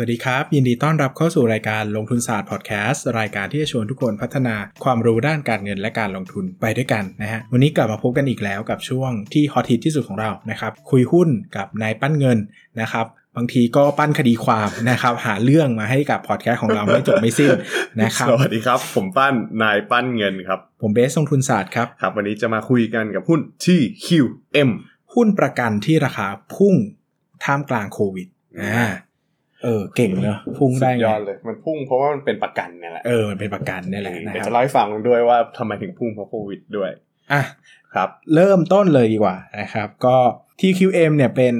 วัสดีครับ ยินดีต้อนรับเข้าสู่รายการลงทุนศาสตร์พอดแคสต์รายการที่จะชวนทุกคนพัฒนาความรู้ด้านการเงินและการลงทุนไปด้วยกันนะฮะวันนี้กลับมาพบกันอีกแล้วกับช่วงที่ฮอตฮิตที่สุดของเรานะครับคุยหุ้นกับนายปั้นเงินนะครับบางทีก็ปั้นคดีความนะครับ หาเรื่องมาให้กับพอดแคสต์ของเราไม่จบไม่สิ้นนะครับสวัสดีครับ ผมปั้นนายปั้นเงินครับ ผมเบสลงทุนศาสตร์ครับครับ วันนี้จะมาคุยกันกับหุ้น TQM หุ้นประกันที่ราคาพุ่งท่ามกลางโควิดอ่า เออเก่งเนอะพุ่งสุได้ดไงยอดเลย มันพุ่งเพราะว่ามันเป็นประกันเนี่ยแหละเออมันเป็นประกันนี่แหละนะเดี๋ยวครัจะบเล่าให้ฟังด้วยว่าทำไมถึงพุ่งเพราะโควิดด้วยอะครับ เริ่มต้นเลยดีกว่านะครับ ก็ TQM เนี่ยเป็น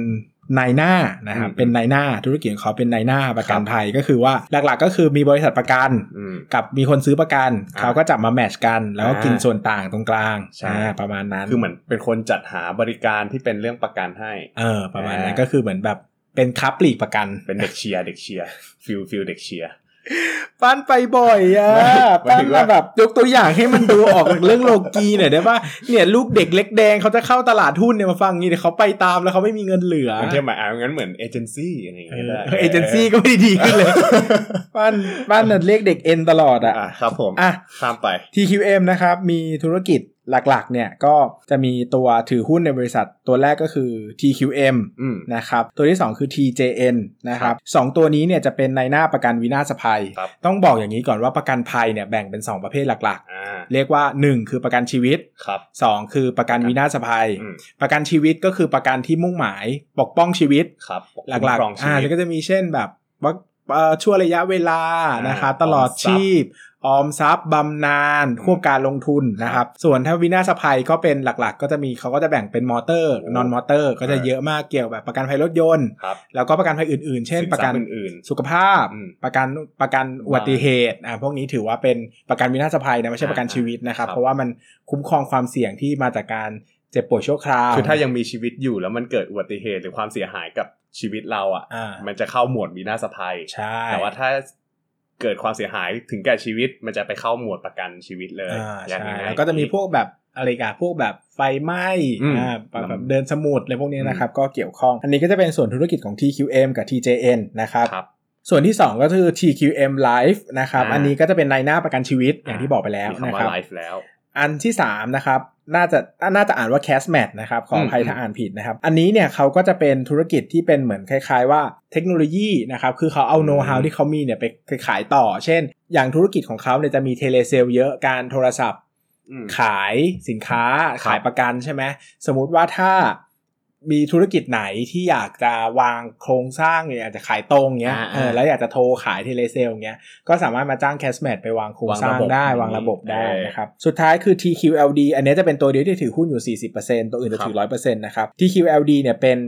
นายหน้านะครับอืมเป็นนายหน้าธุรกิจของเขาเป็นนายหน้าประกันครับภัยก็คือว่าหลักๆก็คือมีบริษัทประกันอืมกับมีคนซื้อประกันอ่าเขาก็จับมา match กัน แล้วก็อ่ากินส่วนต่างตรงกลางใช่อ่าประมาณนั้นคือเหมือนเป็นคนจัดหาบริการที่เป็นเรื่องประกันให้เออประมาณนั้นอ่าก็คือเหมือนแบบ เป็นค้าปลีกประกัน เป็นเด็กเชียร์เด็กเชียร์ feel feel เด็กเชียร์ปั้นไปบ่อยอะหมายปั้นถึงมาว่าแบบยกตัวอย่างให้มันดูออกจากเรื่องโลกีหน่อยได้ป่ะเนี่ยลูกเด็กเล็กแดงเขาจะเข้าตลาดหุ้นเนี่ยมาฟังงี้เดี๋ยวเขาไปตามแล้วเขาไม่มีเงินเหลือมันเทียบหมายอะงั้นเหมือนเอเจนซี่อะไรอย่างเอเงี้ยอได้เอเจนซี่ก็ไม่ได้ดีขึ้นเลยบ้านบ้านน่ะเรียกเด็กเอ็นตลอดอะอะครับผมอะข้ามไป TQM นะครับมีธุรกิจ หลักๆเนี่ยก็จะมีตัวถือหุ้นในบริษัทตัวแรกก็คือ TQM อืมนะครับตัวที่ 2 คือ TJN นะครับสองตัวนี้เนี่ยจะเป็นในหน้าประกันวินาศภัยครับต้องบอกอย่างนี้ก่อนว่าประกันภัยเนี่ยแบ่งเป็น 2 ประเภทหลักอ่าๆเรียกว่า 1 คือประกันชีวิตครับ2คือประกันวินาศภัยอืมประกันชีวิตก็คือประกันที่มุ่งหมายปกป้องชีวิตครับหลักคุ้มครองๆชีอ่าวิแล้ตวก็จะมีเช่นแบบว่าเอ่อช่วงระยะเวลาอ่านนะครับตลอดออมทรัพย์ชีพ ออมทรัพย์บำนาญอืมควบการลงทุนนะครับ ส่วนถ้าวินาศภัยก็เป็นหลักๆ ก็จะมีเขาก็จะแบ่งเป็นมอเตอร์โอ้นอนมอเตอร์ ก็จะอ่าเยอะมากเกี่ยวแบบประกันภัยรถยนต์ครับแล้วก็ประกันภัยอื่นๆ เช่นสินประทกัรัพนย์อื่นสุขภาพอืมประกันประกันอุบัติเหตุอ่าพวกนี้ถือว่าเป็นประกันวินาศภัยนะไม่ใช่อ่าประกันชีวิตนะครับครับ เพราะว่ามันคุ้มครองความเสี่ยงที่มาจากการเจ็บป่วยชั่วคราว คือถ้ายังมีชีวิตอยู่แล้วมันเกิดอุบัติเหตุหรือความเสียหายกับชีวิตเราอะอ่ามันจะเข้าหมวดวินาศภัยใช่แต่ว่าถ้า เกิดความเสียหายถึงแก่ชีวิต มันจะไปเข้าหมวดประกันชีวิตเลยอ่าอย่างใช่ง่ายๆแล้วก็จะมีพวกแบบอะไรกันพวกแบบไฟไหม้อืมอ่าแบบแบบอืมเดินสมุดอะไรพวกนี้นะครับ ก็เกี่ยวข้อง อันนี้ก็จะเป็นส่วนธุรกิจของ TQM กับ TJN นะครับครับส่วนที่ 2 ก็คือ TQM Life นะครับอ่าอันนี้ก็จะเป็นในหน้าประกันชีวิตอย่างที่บอกไปแล้วมีนะคำคว่ารับไลฟ์แล้วอันที่3นะครับน่าจะน่าจะอ่านว่า Cashmat นะครับขออภัยอืมถ้าอ่านผิดนะครับ อันนี้เนี่ยเขาก็จะเป็นธุรกิจที่เป็นเหมือนคล้าย ๆ ว่าเทคโนโลยีนะครับคือเขาเอาโน้ต h าวที่เขามีเนี่ยไปไปขายต่อ เช่น อย่างธุรกิจของเขาเนี่ยจะมีเทเลเซลเยอะการโทรศัพท์อืมขายสินค้าครับขายประกันใช่ไหมสมมุติว่าถ้า มีธุรกิจไหนที่อยากจะวางโครงสร้างเนี่ยอยากจะขายตรงเงี้ยอ่าเออแล้วอยากจะโทรขาย telesales เงี้ยก็สามารถมาจ้าง Casmatt ไปวางโครงสร้างได้วาวางงระระบบบบได้เออนะครับ สุดท้ายคือ TQLD อันนี้จะเป็นตัวเดียวที่ถือหุ้นอยู่ 40%ตัวอื่นจะถือ 100%นะครับ TQLD เนี่ยเป็น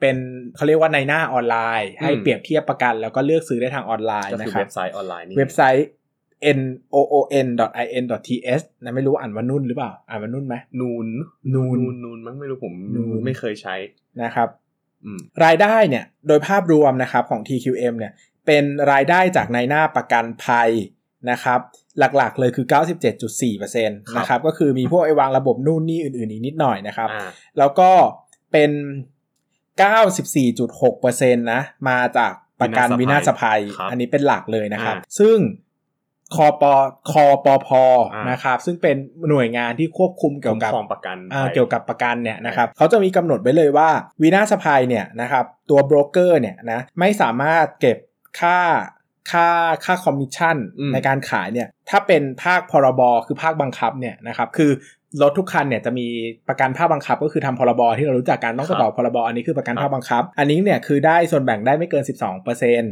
เป็นเขาเรียกว่านายหน้าออนไลน์ ให้อืมเปรียบเทียบประกันแล้วก็เลือกซื้อได้ทางออนไลน์นะครับ ก็คือเว็บไซต์ออนไลน์นี่เว็บไซต์ n o o n i n t s นะไม่รู้อ่านว่านุ่นหรือเปล่า อ่านว่านุ่นไหมนูนนูนนูนนูนมั้งไม่รู้ผมนูนไม่เคยใช้นะครับอืมรายได้เนี่ยโดยภาพรวมนะครับของ TQM เนี่ยเป็นรายได้จากในหน้าประกันภัยนะครับหลักๆเลยคือ 97.4%นะครับก็คือมีพวกไอ้วางระบบนู่นนี่อื่นๆอีกนิดหน่อยนะครับอ่าแล้วก็เป็น 94.6%นะมาจากประกันวิวินานาศศภัภัยยครับอันนี้เป็นหลักเลยนะครับอ่าซึ่ง คอปคอปพอ่านนะครับซึ่งเป็นหน่วยงานที่ควบคุมเกี่ยวกับคุ้มครองประกันอ่าภัยเกี่ยวกับประกันเนี่ยนะครับเขาจะมีกำหนดไว้เลยว่าวินาศภัยเนี่ยนะครับตัวโบรกเกอร์เนี่ยนะไม่สามารถเก็บค่าค่าค่าคอมมิชชั่นอืมในการขายเนี่ยถ้าเป็นภาคพรบ คือภาคบังคับเนี่ยนะครับคือ รถทุกคันเนี่ยจะมีประกันภาคบังคับ ก็คือทำพรบที่เรารู้จักกันต้องครับต่อพรบอันนี้คือประกันครับภาคบังคับ อันนี้เนี่ยคือได้ส่วนแบ่งได้ไม่เกิน 12%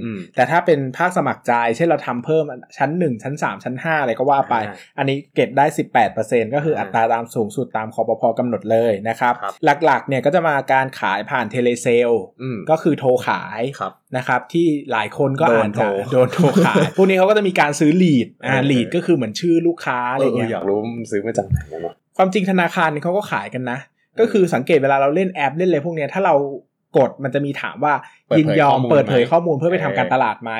อืมแต่ถ้าเป็นภาคสมัครใจ เช่นเราทำเพิ่มชั้น 1 ชั้น 3 ชั้น 5 อะไรก็ว่าไปอ่าอันนี้เก็บได้ 18%ก็คืออัอ่าตราตามสูงสุดตาม คปภ กำหนดเลยนะครับครับ หลักๆเนี่ยก็จะมาการขายผ่าน telesales อืมก็คือโทรขายครับนะครับที่หลายคนก็โดนอ่านจะโทรโดนโทรขาย พวกนี้เขาก็จะมีการซื้อ lead อ่าเออ lead ก็คือเหมือนชื่อลูกค้าอะไรเออเงี้ยอยากรู้ว่ามันซื้อมาจากไหนกันเนาะ ความจริงธนาคารเนี่ยเขาก็ขายกันนะ ก็คือสังเกตเวลาเราเล่นแอปเล่นอะไรพวกเนี้ยถ้าเรากฎมันจะมีถามว่าเปิดเผยยินยอมข้อมูลเปิดเผยไหมข้อมูลเพื่อไปทำการเออตลาดไหม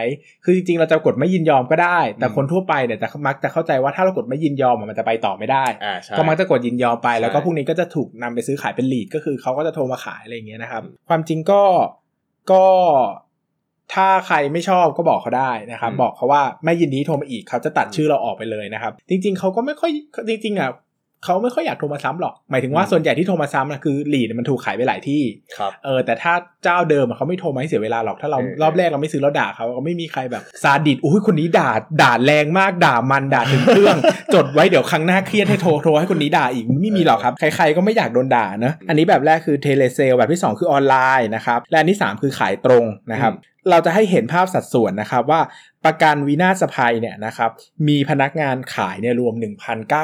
คือจริงๆ เราจะกดไม่ยินยอมก็ได้ แต่อืมคนทั่วไปเนี่ยจะมักจะเข้าใจว่าถ้าเรากดไม่ยินยอมอะมันจะไปต่อไม่ได้อ่าใช่ก็มักจะกดยินยอมไปแล้วก็ใช่พวกนี้ก็จะถูกนำไปซื้อขายเป็นลีดก็คือเขาก็จะโทรมาขายอะไรอย่างเงี้ยนะครับอืมความจริงก็ก็ถ้าใครไม่ชอบก็บอกเขาได้นะครับอืมบอกเขาว่าไม่ยินดีโทรมาอีกเขาจะตัดอืมชื่อเราออกไปเลยนะครับ จริง ๆเขาก็ไม่ค่อยจริงๆอะ เขาไม่ค่อยอยากโทรมาซ้ำหรอก หมายถึงว่าส่วนใหญ่ที่โทรมาซ้ำนะคือลีดมันถูกขายไปหลายที่ครับเออแต่ถ้าเจ้าเดิมอะเขาไม่โทรมาให้เสียเวลาหรอกถ้าเราเออรอบแรกเราไม่ซื้อแล้วด่าเขาก็ไม่มีใครแบบซาดิสอุ้ยคนนี้ด่าด่าแรงมากด่ามันด่าถึงเครื่อง จดไว้เดี๋ยวครั้งหน้าเครียดให้โทรโทรให้คนนี้ด่าอีกไม่มีหรอกครับใครๆก็ไม่อยากโดนด่านะอันนี้แบบแรกคือเทเลเซลแบบที่ 2 คือออนไลน์นะครับและอันที่ 3 คือขายตรงนะครับ เราจะให้เห็นภาพสัดส่วนนะครับว่าประกันวินาศภัยเนี่ยนะครับมีพนักงานขายเนี่ยรวม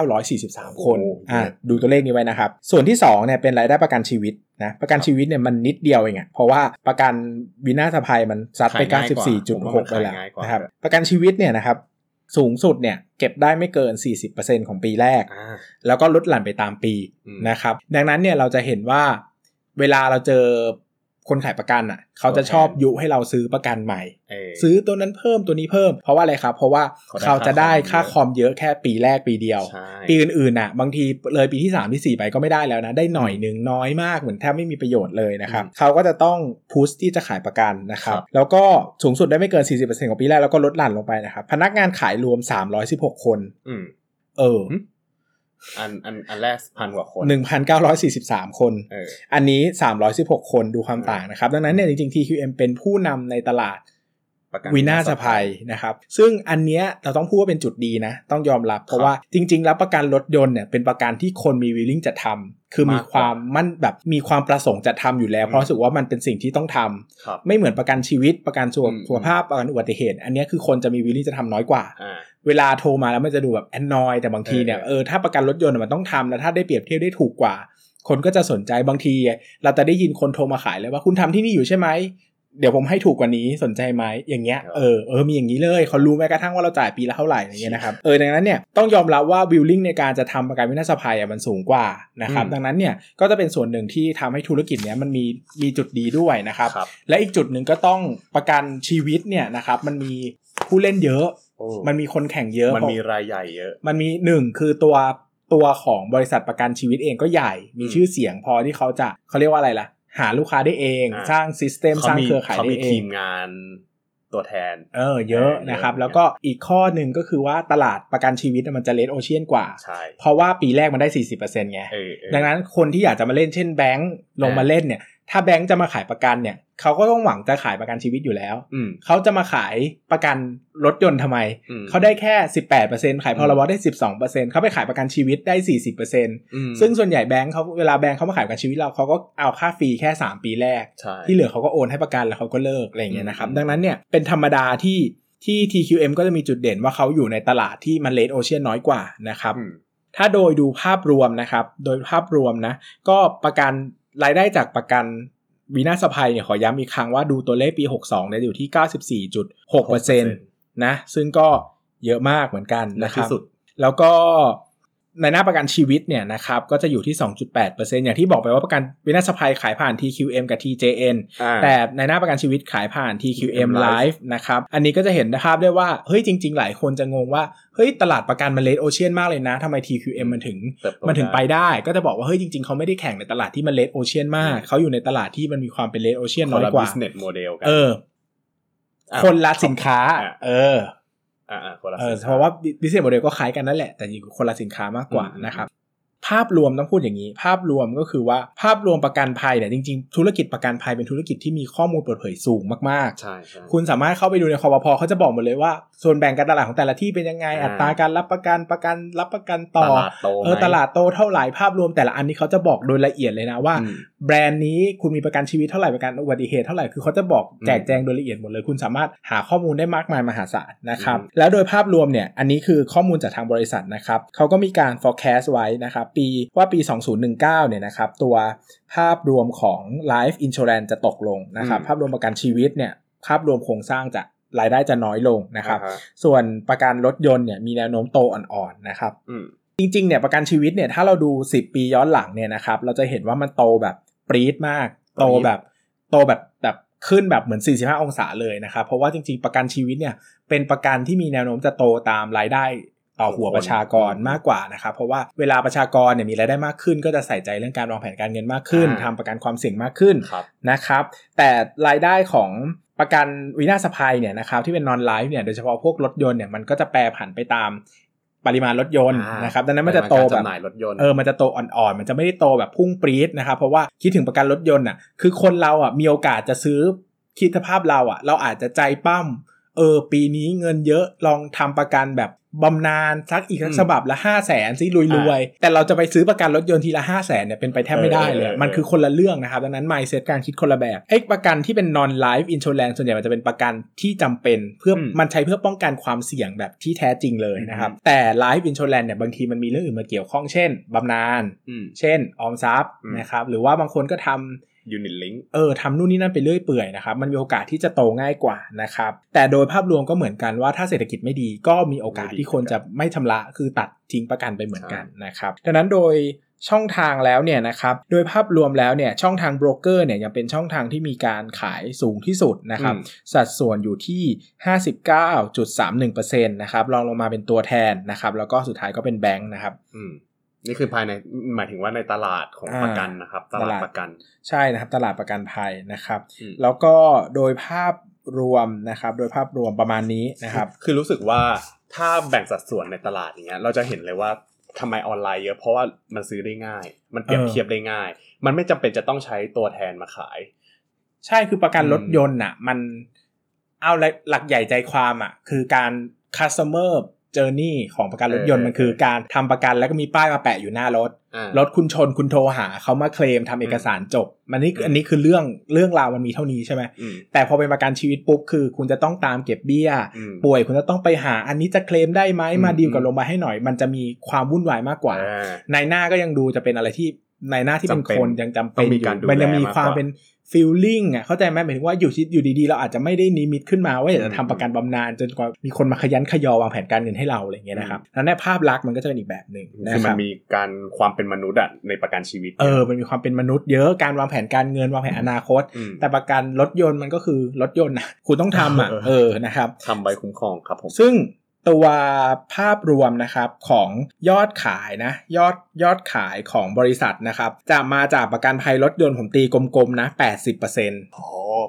1,943 คนโอ้โหอ่าดูตัวเลขนี้ไว้นะครับ ส่วนที่2เนี่ยเป็นรายได้ประกันชีวิตนะประกันชีวิตเนี่ยมันนิดเดียวเองอะเพราะว่าประกันวินาศภัยมันซัดไปขายง่ายกว่าผมว่ามัน94.6ไปแล้วขายง่ายกว่านะครับประกันชีวิตเนี่ยนะครับสูงสุดเนี่ยเก็บได้ไม่เกิน 40%ของปีแรกอ่าแล้วก็ลดหลั่นไปตามปีอืมนะครับดังนั้นเนี่ยเราจะเห็นว่าเวลาเราเจอ คนขายประกันอะ เขาจะชอบยุให้เราซื้อประกันใหม่เออซื้อตัวนั้นเพิ่มตัวนี้เพิ่ม เพราะว่าอะไรครับ เพราะว่าเขาได้เขาจะได้ค่าค่าคคออมมเยอะแค่ปีแรกปีเดียวใช่ปีอื่นๆน่ะ บางทีเลยปีที่ 3 ที่ 4 ไปก็ไม่ได้แล้วนะ ได้หน่อยหนึ่งน้อยมากเหมือนแทบไม่มีประโยชน์เลยนะครับเขาก็จะต้องพุชที่จะขายประกันนะครับครับแล้วก็สูงสุดได้ไม่เกิน 40%ของปีแรกแล้วก็ลดหลั่นลงไปนะครับพนักงานขายรวม 316 คนอืมเออหึ อันอันอันแรกพันกว่าคน1,943คนเอออันนี้316คนดูความต่างนะครับ ดังนั้นเนี่ยจริงๆ TQM เป็นผู้นำในตลาด ประกันวินาศภัยนะครับซึ่งอันเนี้ยเราต้องพูดว่าเป็นจุดดีนะ ต้องยอมรับ เพราะว่าจริง ๆ แล้วประกันรถยนต์เนี่ยเป็นประกันที่คนมีวิลลิ่งจะทำคือมีมากกว่าความมั่นแบบมีความประสงค์จะทำอยู่แล้วอืมเพราะรู้สึกว่ามันเป็นสิ่งที่ต้องทำครับไม่เหมือนประกันชีวิตประกันสุขอืมสุขภาพประกันอุบัติเหตุ อันเนี้ยคือคนจะมีวิลลิ่งจะทำน้อยกว่าอ่า เวลาโทรมาแล้วมันจะดูแบบแอนนอยแต่บางทีเนี่ยเออเออถ้าประกันรถยนต์อะมันต้องทำแล้วถ้าได้เปรียบเทียบได้ถูกกว่า คนก็จะสนใจบางที เราจะได้ยินคนโทรมาขายเลยว่าคุณทำที่นี่อยู่ใช่ไหม เดี๋ยวผมให้ถูกกว่านี้สนใจไหมอย่างเงี้ยเออเออมีอย่างนี้เลยเขารู้แม้กระทั่งว่าเราจ่ายปีละเท่าไหร่อย่างเงี้ยนะครับเออดังนั้นเนี่ยต้องยอมรับว่าวิลลิ่งในการจะทำประกันวินาศภัยอะมันสูงกว่านะครับดังนั้นเนี่ยก็จะเป็นส่วนหนึ่งที่ทำให้ธุรกิจเนี้ยมันมีมีจุดดีด้วยนะครับครับและอีกจุดหนึ่งก็ต้องประกันชีวิตเนี่ยนะครับมันมีผู้เล่นเยอะโอ้มันมีคนแข่งเยอะ มันเพราะมีรายใหญ่เยอะ มันมีหนึ่งคือตัวตัวของบริษัทประกันชีวิตเองก็ใหญ่ มีอืมชื่อเสียงพอที่เขาจะเขาเรียกว่าอะไรล่ะ หาลูกค้าได้เองอ่าสร้างซิสเต็มสร้างเครือข่ายเขาได้มีเอทีงมงานตัวแทนเออเยอะเออนะครับเยอะแล้วก็อีกข้อหนึ่งก็คือว่าตลาดประกันชีวิตน่ะมันจะเลดโอเชียนกว่าใช่เพราะว่าปีแรกมันได้ 40%ไงเออเออดังนั้นคนที่อยากจะมาเล่นเช่นแบงค์ลงมาอ่าเล่นเนี่ย ถ้าแบงค์จะมาขายประกันเนี่ยเขาก็ต้องหวังจะขายประกันชีวิตอยู่แล้วอืมเขาจะมาขายประกันรถยนต์ทำไมอืมเขาได้แค่18%ขายพรบได้12%เขาไปขายประกันชีวิตได้40%อืมซึ่งส่วนใหญ่แบงค์เขาเวลาแบงค์เขามาขายประกันชีวิตเราเขาก็เอาค่าฟรีแค่3ปีแรกใช่ที่เหลือเขาก็โอนให้ประกันแล้วเขาก็เลิกอะไรอย่างเงี้ยนะครับอืมดังนั้นเนี่ยเป็นธรรมดาที่ที่ TQM ก็จะมีจุดเด่นว่าเขาอยู่ในตลาดที่มันเลดโอเชียนน้อยกว่านะครับอืมถ้าโดยดูภาพรวมนะครับ โดยภาพรวมนะ ก็ประกัน รายได้จากประกันวินาศภัยเนี่ยขอย้ำอีกครั้งว่าดูตัวเลขปี 62เนี่ยอยู่ที่ 94.6%นะ ซึ่งก็เยอะมากเหมือนกันนะนะคที่รับสุดแล้วก็ ในหน้าประกันชีวิตเนี่ยนะครับก็จะอยู่ที่ 2.8%อย่างที่บอกไปว่าประกันวินาศภัยขายผ่าน TQM กับ TJN อ่าแต่ในหน้าประกันชีวิตขายผ่าน TQM Live Live นะครับอันนี้ก็จะเห็นภาพได้ว่าเฮ้ยจริง ๆ หลายคนจะงงว่าเฮ้ยตลาดประกันมันเลดโอเชียนมากเลยนะทำไม TQM มันถึงเติบโตมันถึงไปได้ได้ก็จะบอกว่าเฮ้ยจริง ๆ เขาไม่ได้แข่งในตลาดที่มันเลดโอเชียนมากอืมเขาอยู่ในตลาดที่มันมีความเป็นเลดโอเชียนคน้นอยละกว่า business model กันเอออะคนละสินค้าอะเออ อ่าอ่าคนละเออสินค้เพราะว่า business model ก็คล้ายกันนั่นแหละแต่จริงๆคนละสินค้ามากกว่าอืมนะครับ ภาพรวมต้องพูดอย่างนี้ ภาพรวมก็คือว่าภาพรวมประกันภัยเนี่ยจริงๆ ธุรกิจประกันภัยเป็นธุรกิจที่มีข้อมูลเปิดเผยสูงมากๆใช่ใช่คุณสามารถเข้าไปดูในคอปพเขาจะบอกหมดเลยว่าส่วนแบ่งการตลาดของแต่ละที่เป็นยังไงอ่าอัตราการรับประกันประกันรับประกันตต่อลาดโตไหมเออตลาดโตเท่าไหร่ภาพรวมแต่ละอันนี้เขาจะบอกโดยละเอียดเลยนะว่าอืมแบรนด์นี้คุณมีประกันชีวิตเท่าไหร่ประกันอุบัติเหตุเท่าไหร่คือเขาจะบอกแจกแจงโดยละเอียดหมดเลย คุณสามารถหาข้อมูลได้มากมายมหาศาลนะครับอืมแล้วโดยภาพรวมเนี่ยอันนี้คือข้อมูลจากทางบริษัทนะครับเขาก็มีการ forecast ไว้นะครับปีว่าปี 2019 เนี่ยนะครับ ตัวภาพรวมของ life insurance จะตกลงนะครับอืมภาพรวมประกันชีวิตเนี่ย ภาพรวมโครงสร้างจะรายได้จะน้อยลงนะครับอ่าฮส่วนประกันรถยนต์เนี่ยมีแนวโน้มโตอ่อนๆนะครับอืมจริงๆเนี่ยประกันชีวิตเนี่ยถ้าเราดู 10 ปีย้อนหลังเนี่ยนะครับ เราจะเห็นว่ามันโตแบบปรี๊ดมาก โตแบบโตแบบแบบขึ้นแบบเหมือน 45 องศาเลยนะครับ เพราะว่าจริงๆ ประกันชีวิตเนี่ยเป็นประกันที่มีแนวโน้มจะโตตามรายได้ ต่อหัวประชากรมากกว่านะครับเพราะว่าเวลาประชากรเนี่ยมีรายได้มากขึ้น ก็จะใส่ใจเรื่องการวางแผนการเงินมากขึ้นอ่าทำประกันความเสี่ยงมากขึ้นครับนะครับ แต่รายได้ของประกันวินาศภัยเนี่ยนะครับที่เป็นนอนไลฟ์เนี่ยโดยเฉพาะพวกรถยนต์เนี่ยมันก็จะแปรผันไปตามปริมาณรถยนต์อ่านนะครับดังนั้นมันจะโตการแบบจำหน่ายรถยนต์เออมันจะโตอ่อนๆ มันจะไม่ได้โตแบบพุ่งปรี๊ดนะครับเพราะว่าคิดถึงประกันรถยนต์อะคือคนเราอะมีโอกาสจะซื้อคิดสภาพเราอะ เราอาจจะใจปั้มเออปีนี้เงินเยอะลองทำประกันแบบ บำนาญสักอีกสักอืมฉบับละห้าแสนซิรวยๆ แต่เราจะไปซื้อประกันรถยนต์ทีละห้าแสนเนี่ยเป็นไปแทบไม่ได้เลยเออเออเออมันคือคนละเรื่องนะครับ ดังนั้น mindset การคิดคนละแบบไอ้ประกันที่เป็น non life insurance ส่วนใหญ่มันจะเป็นประกันที่จำเป็นเพื่ออมมันใช้เพื่อป้องกันความเสี่ยงแบบที่แท้จริงเลยนะครับ แต่ life insurance เนี่ยบางทีมันมีเรื่องอื่นมาเกี่ยวข้องเช่นบำนาญอืมเช่นออมทรัพย์อืมนะครับหรือว่าบางคนก็ทำ ยูนิตลิงเออทำนู่นนี่นั่นไปเรื่อยเปื่อยนะครับ มันมีโอกาสที่จะโตง่ายกว่านะครับ แต่โดยภาพรวมก็เหมือนกันว่าถ้าเศรษฐกิจไม่ดีก็มีโอกาสที่คนจะไม่ชำระคือตัดทิ้งประกันไปเหมือนกันนะครับดังนั้นโดยช่องทางแล้วเนี่ยนะครับ โดยภาพรวมแล้วเนี่ยช่องทางโบรกเกอร์เนี่ยยังเป็นช่องทางที่มีการขายสูงที่สุดนะครับอืมสัดส่วนอยู่ที่ 59.31%นะครับรองลงมาเป็นตัวแทนนะครับ แล้วก็สุดท้ายก็เป็นแบงค์นะครับอืม นี่คือภายในหมายถึงว่าในตลาดของอ่าประกันนะครับตตลาดลาดประกัน ใช่นะครับ ตลาดประกันภัยนะครับอืมแล้วก็โดยภาพรวมนะครับ โดยภาพรวมประมาณนี้นะครับ คือรู้สึกว่าถ้าแบ่งสัดส่วนในตลาดอย่างเงี้ยเราจะเห็นเลยว่าทำไมออนไลน์เยอะเพราะว่ามันซื้อได้ง่าย มันเปรียบเออเทียบได้ง่าย มันไม่จำเป็นจะต้องใช้ตัวแทนมาขาย ใช่คือประกันอืมรถยนต์อะ มันเอาหลักใหญ่ใจความอะ คือการ customer journey ของประกันรถยนต์เออมันคือการทำประกันแล้วก็มีป้ายมาแปะอยู่หน้ารถอ่ารถคุณชนคุณโทรหาเขามาเคลมทำเอกสารจบ มันนี่อืมอันนี้คือเรื่องเรื่องราวมันมีเท่านี้ใช่ไหมอืมแต่พอเป็นประกันชีวิตปุ๊บคือ คุณจะต้องตามเก็บเบี้ยอืมป่วยคุณจะต้องไปหาอันนี้จะเคลมได้ไหมอืมมาดีลกับโรงพยาบาลให้หน่อย มันจะมีความวุ่นวายมากกว่าอ่าในหน้าก็ยังดูจะเป็นอะไรที่ในหน้าที่เป็นจำเป็นคนยังจำต้เป็อนงมีอยู่การดูมันยังมีแลมากกว่าความเป็น ฟีลลิ่งอะเข้าใจไหมหมายถึงว่าอยู่ชิดอยู่ดีๆ เราอาจจะไม่ได้นิมิตขึ้นมาว่าอยากจะอืมทำประกันบำนาญจนกว่ามีคนมาขยันขยอวางแผนการเงินให้เราอะไรอย่างเงี้ยนะครับนั้นในภาพลักษณ์มันก็จะเป็นอีกแบบหนึ่งนะคือคมันรับมีการความเป็นมนุษย์อะในประกันชีวิตเออมันมีความเป็นมนุษย์เยอะการวางแผนการเงินวางแผนอนาคตอืมแต่ประกันรถยนต์มันก็คือรถยนต์นะคุณต้องทำอะเออเออนะครับทำไว้คุ้มครองครับผมซึ่ง ตัวภาพรวมนะครับของยอดขายนะยอดยอดขายของบริษัทนะครับ จะมาจากประกันภัยรถยนต์ผมตีกลมๆนะ 80%โอ้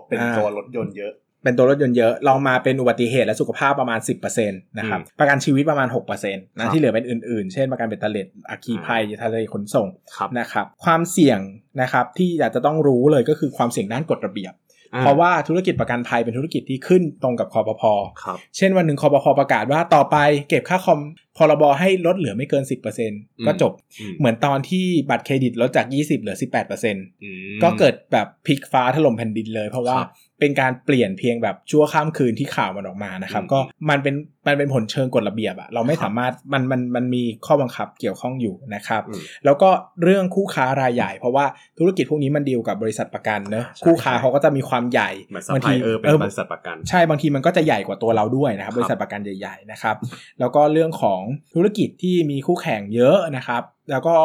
เป็นอ่าตัวรถยนต์เยอะเป็นตัวรถยนต์เยอะรองมาเป็นอุบัติเหตุและสุขภาพประมาณ 10%นะครับอืมประกันชีวิตประมาณ 6%นะครับที่เหลือเป็นอื่นๆ เช่นประกันเบตเตอร์เลตอัคคีภัยทะเลขนส่งครับนะครับ ความเสี่ยงนะครับที่อยากจะต้องรู้เลยก็คือความเสี่ยงด้านกฎระเบียบอ่ เพราะว่าธุรกิจประกันภัยเป็นธุรกิจที่ขึ้นตรงกับคปภครับเช่นวันหนึ่งคอปพประกาศว่าต่อไปเก็บค่าคอมพรบให้ลดเหลือไม่เกิน 10%ก็จบอืมเหมือนตอนที่บัตรเครดิตลดจาก 20 เหลือ 18%อืมก็เกิดแบบพลิกฟ้าถล่มแผ่นดินเลย เพราะว่าครับ เป็นการเปลี่ยนเพียงแบบชั่วข้ามคืนที่ข่าวมันออกมานะครับอืมก็มันเป็นมันเป็นผลเชิงกฎระเบียบอะเราไม่ครับสามารถมันมันมันมีข้อบังคับเกี่ยวข้องอยู่นะครับอืมแล้วก็เรื่องคู่ค้ารายใหญ่ เพราะว่าธุรกิจพวกนี้มันดีลกับบริษัทประกันเนอะใช่คู่ค้าเขาก็จะมีความใหญ่เหมือนซัพบางพลาทียเออร์เป็นเออบริษัทประกัน ใช่บางทีมันก็จะใหญ่กว่าตัวเราด้วยนะครับครับบริษัทประกันใหญ่ ๆนะครับ แล้วก็เรื่องของธุรกิจที่มีคู่แข่งเยอะนะครับ แล้วก็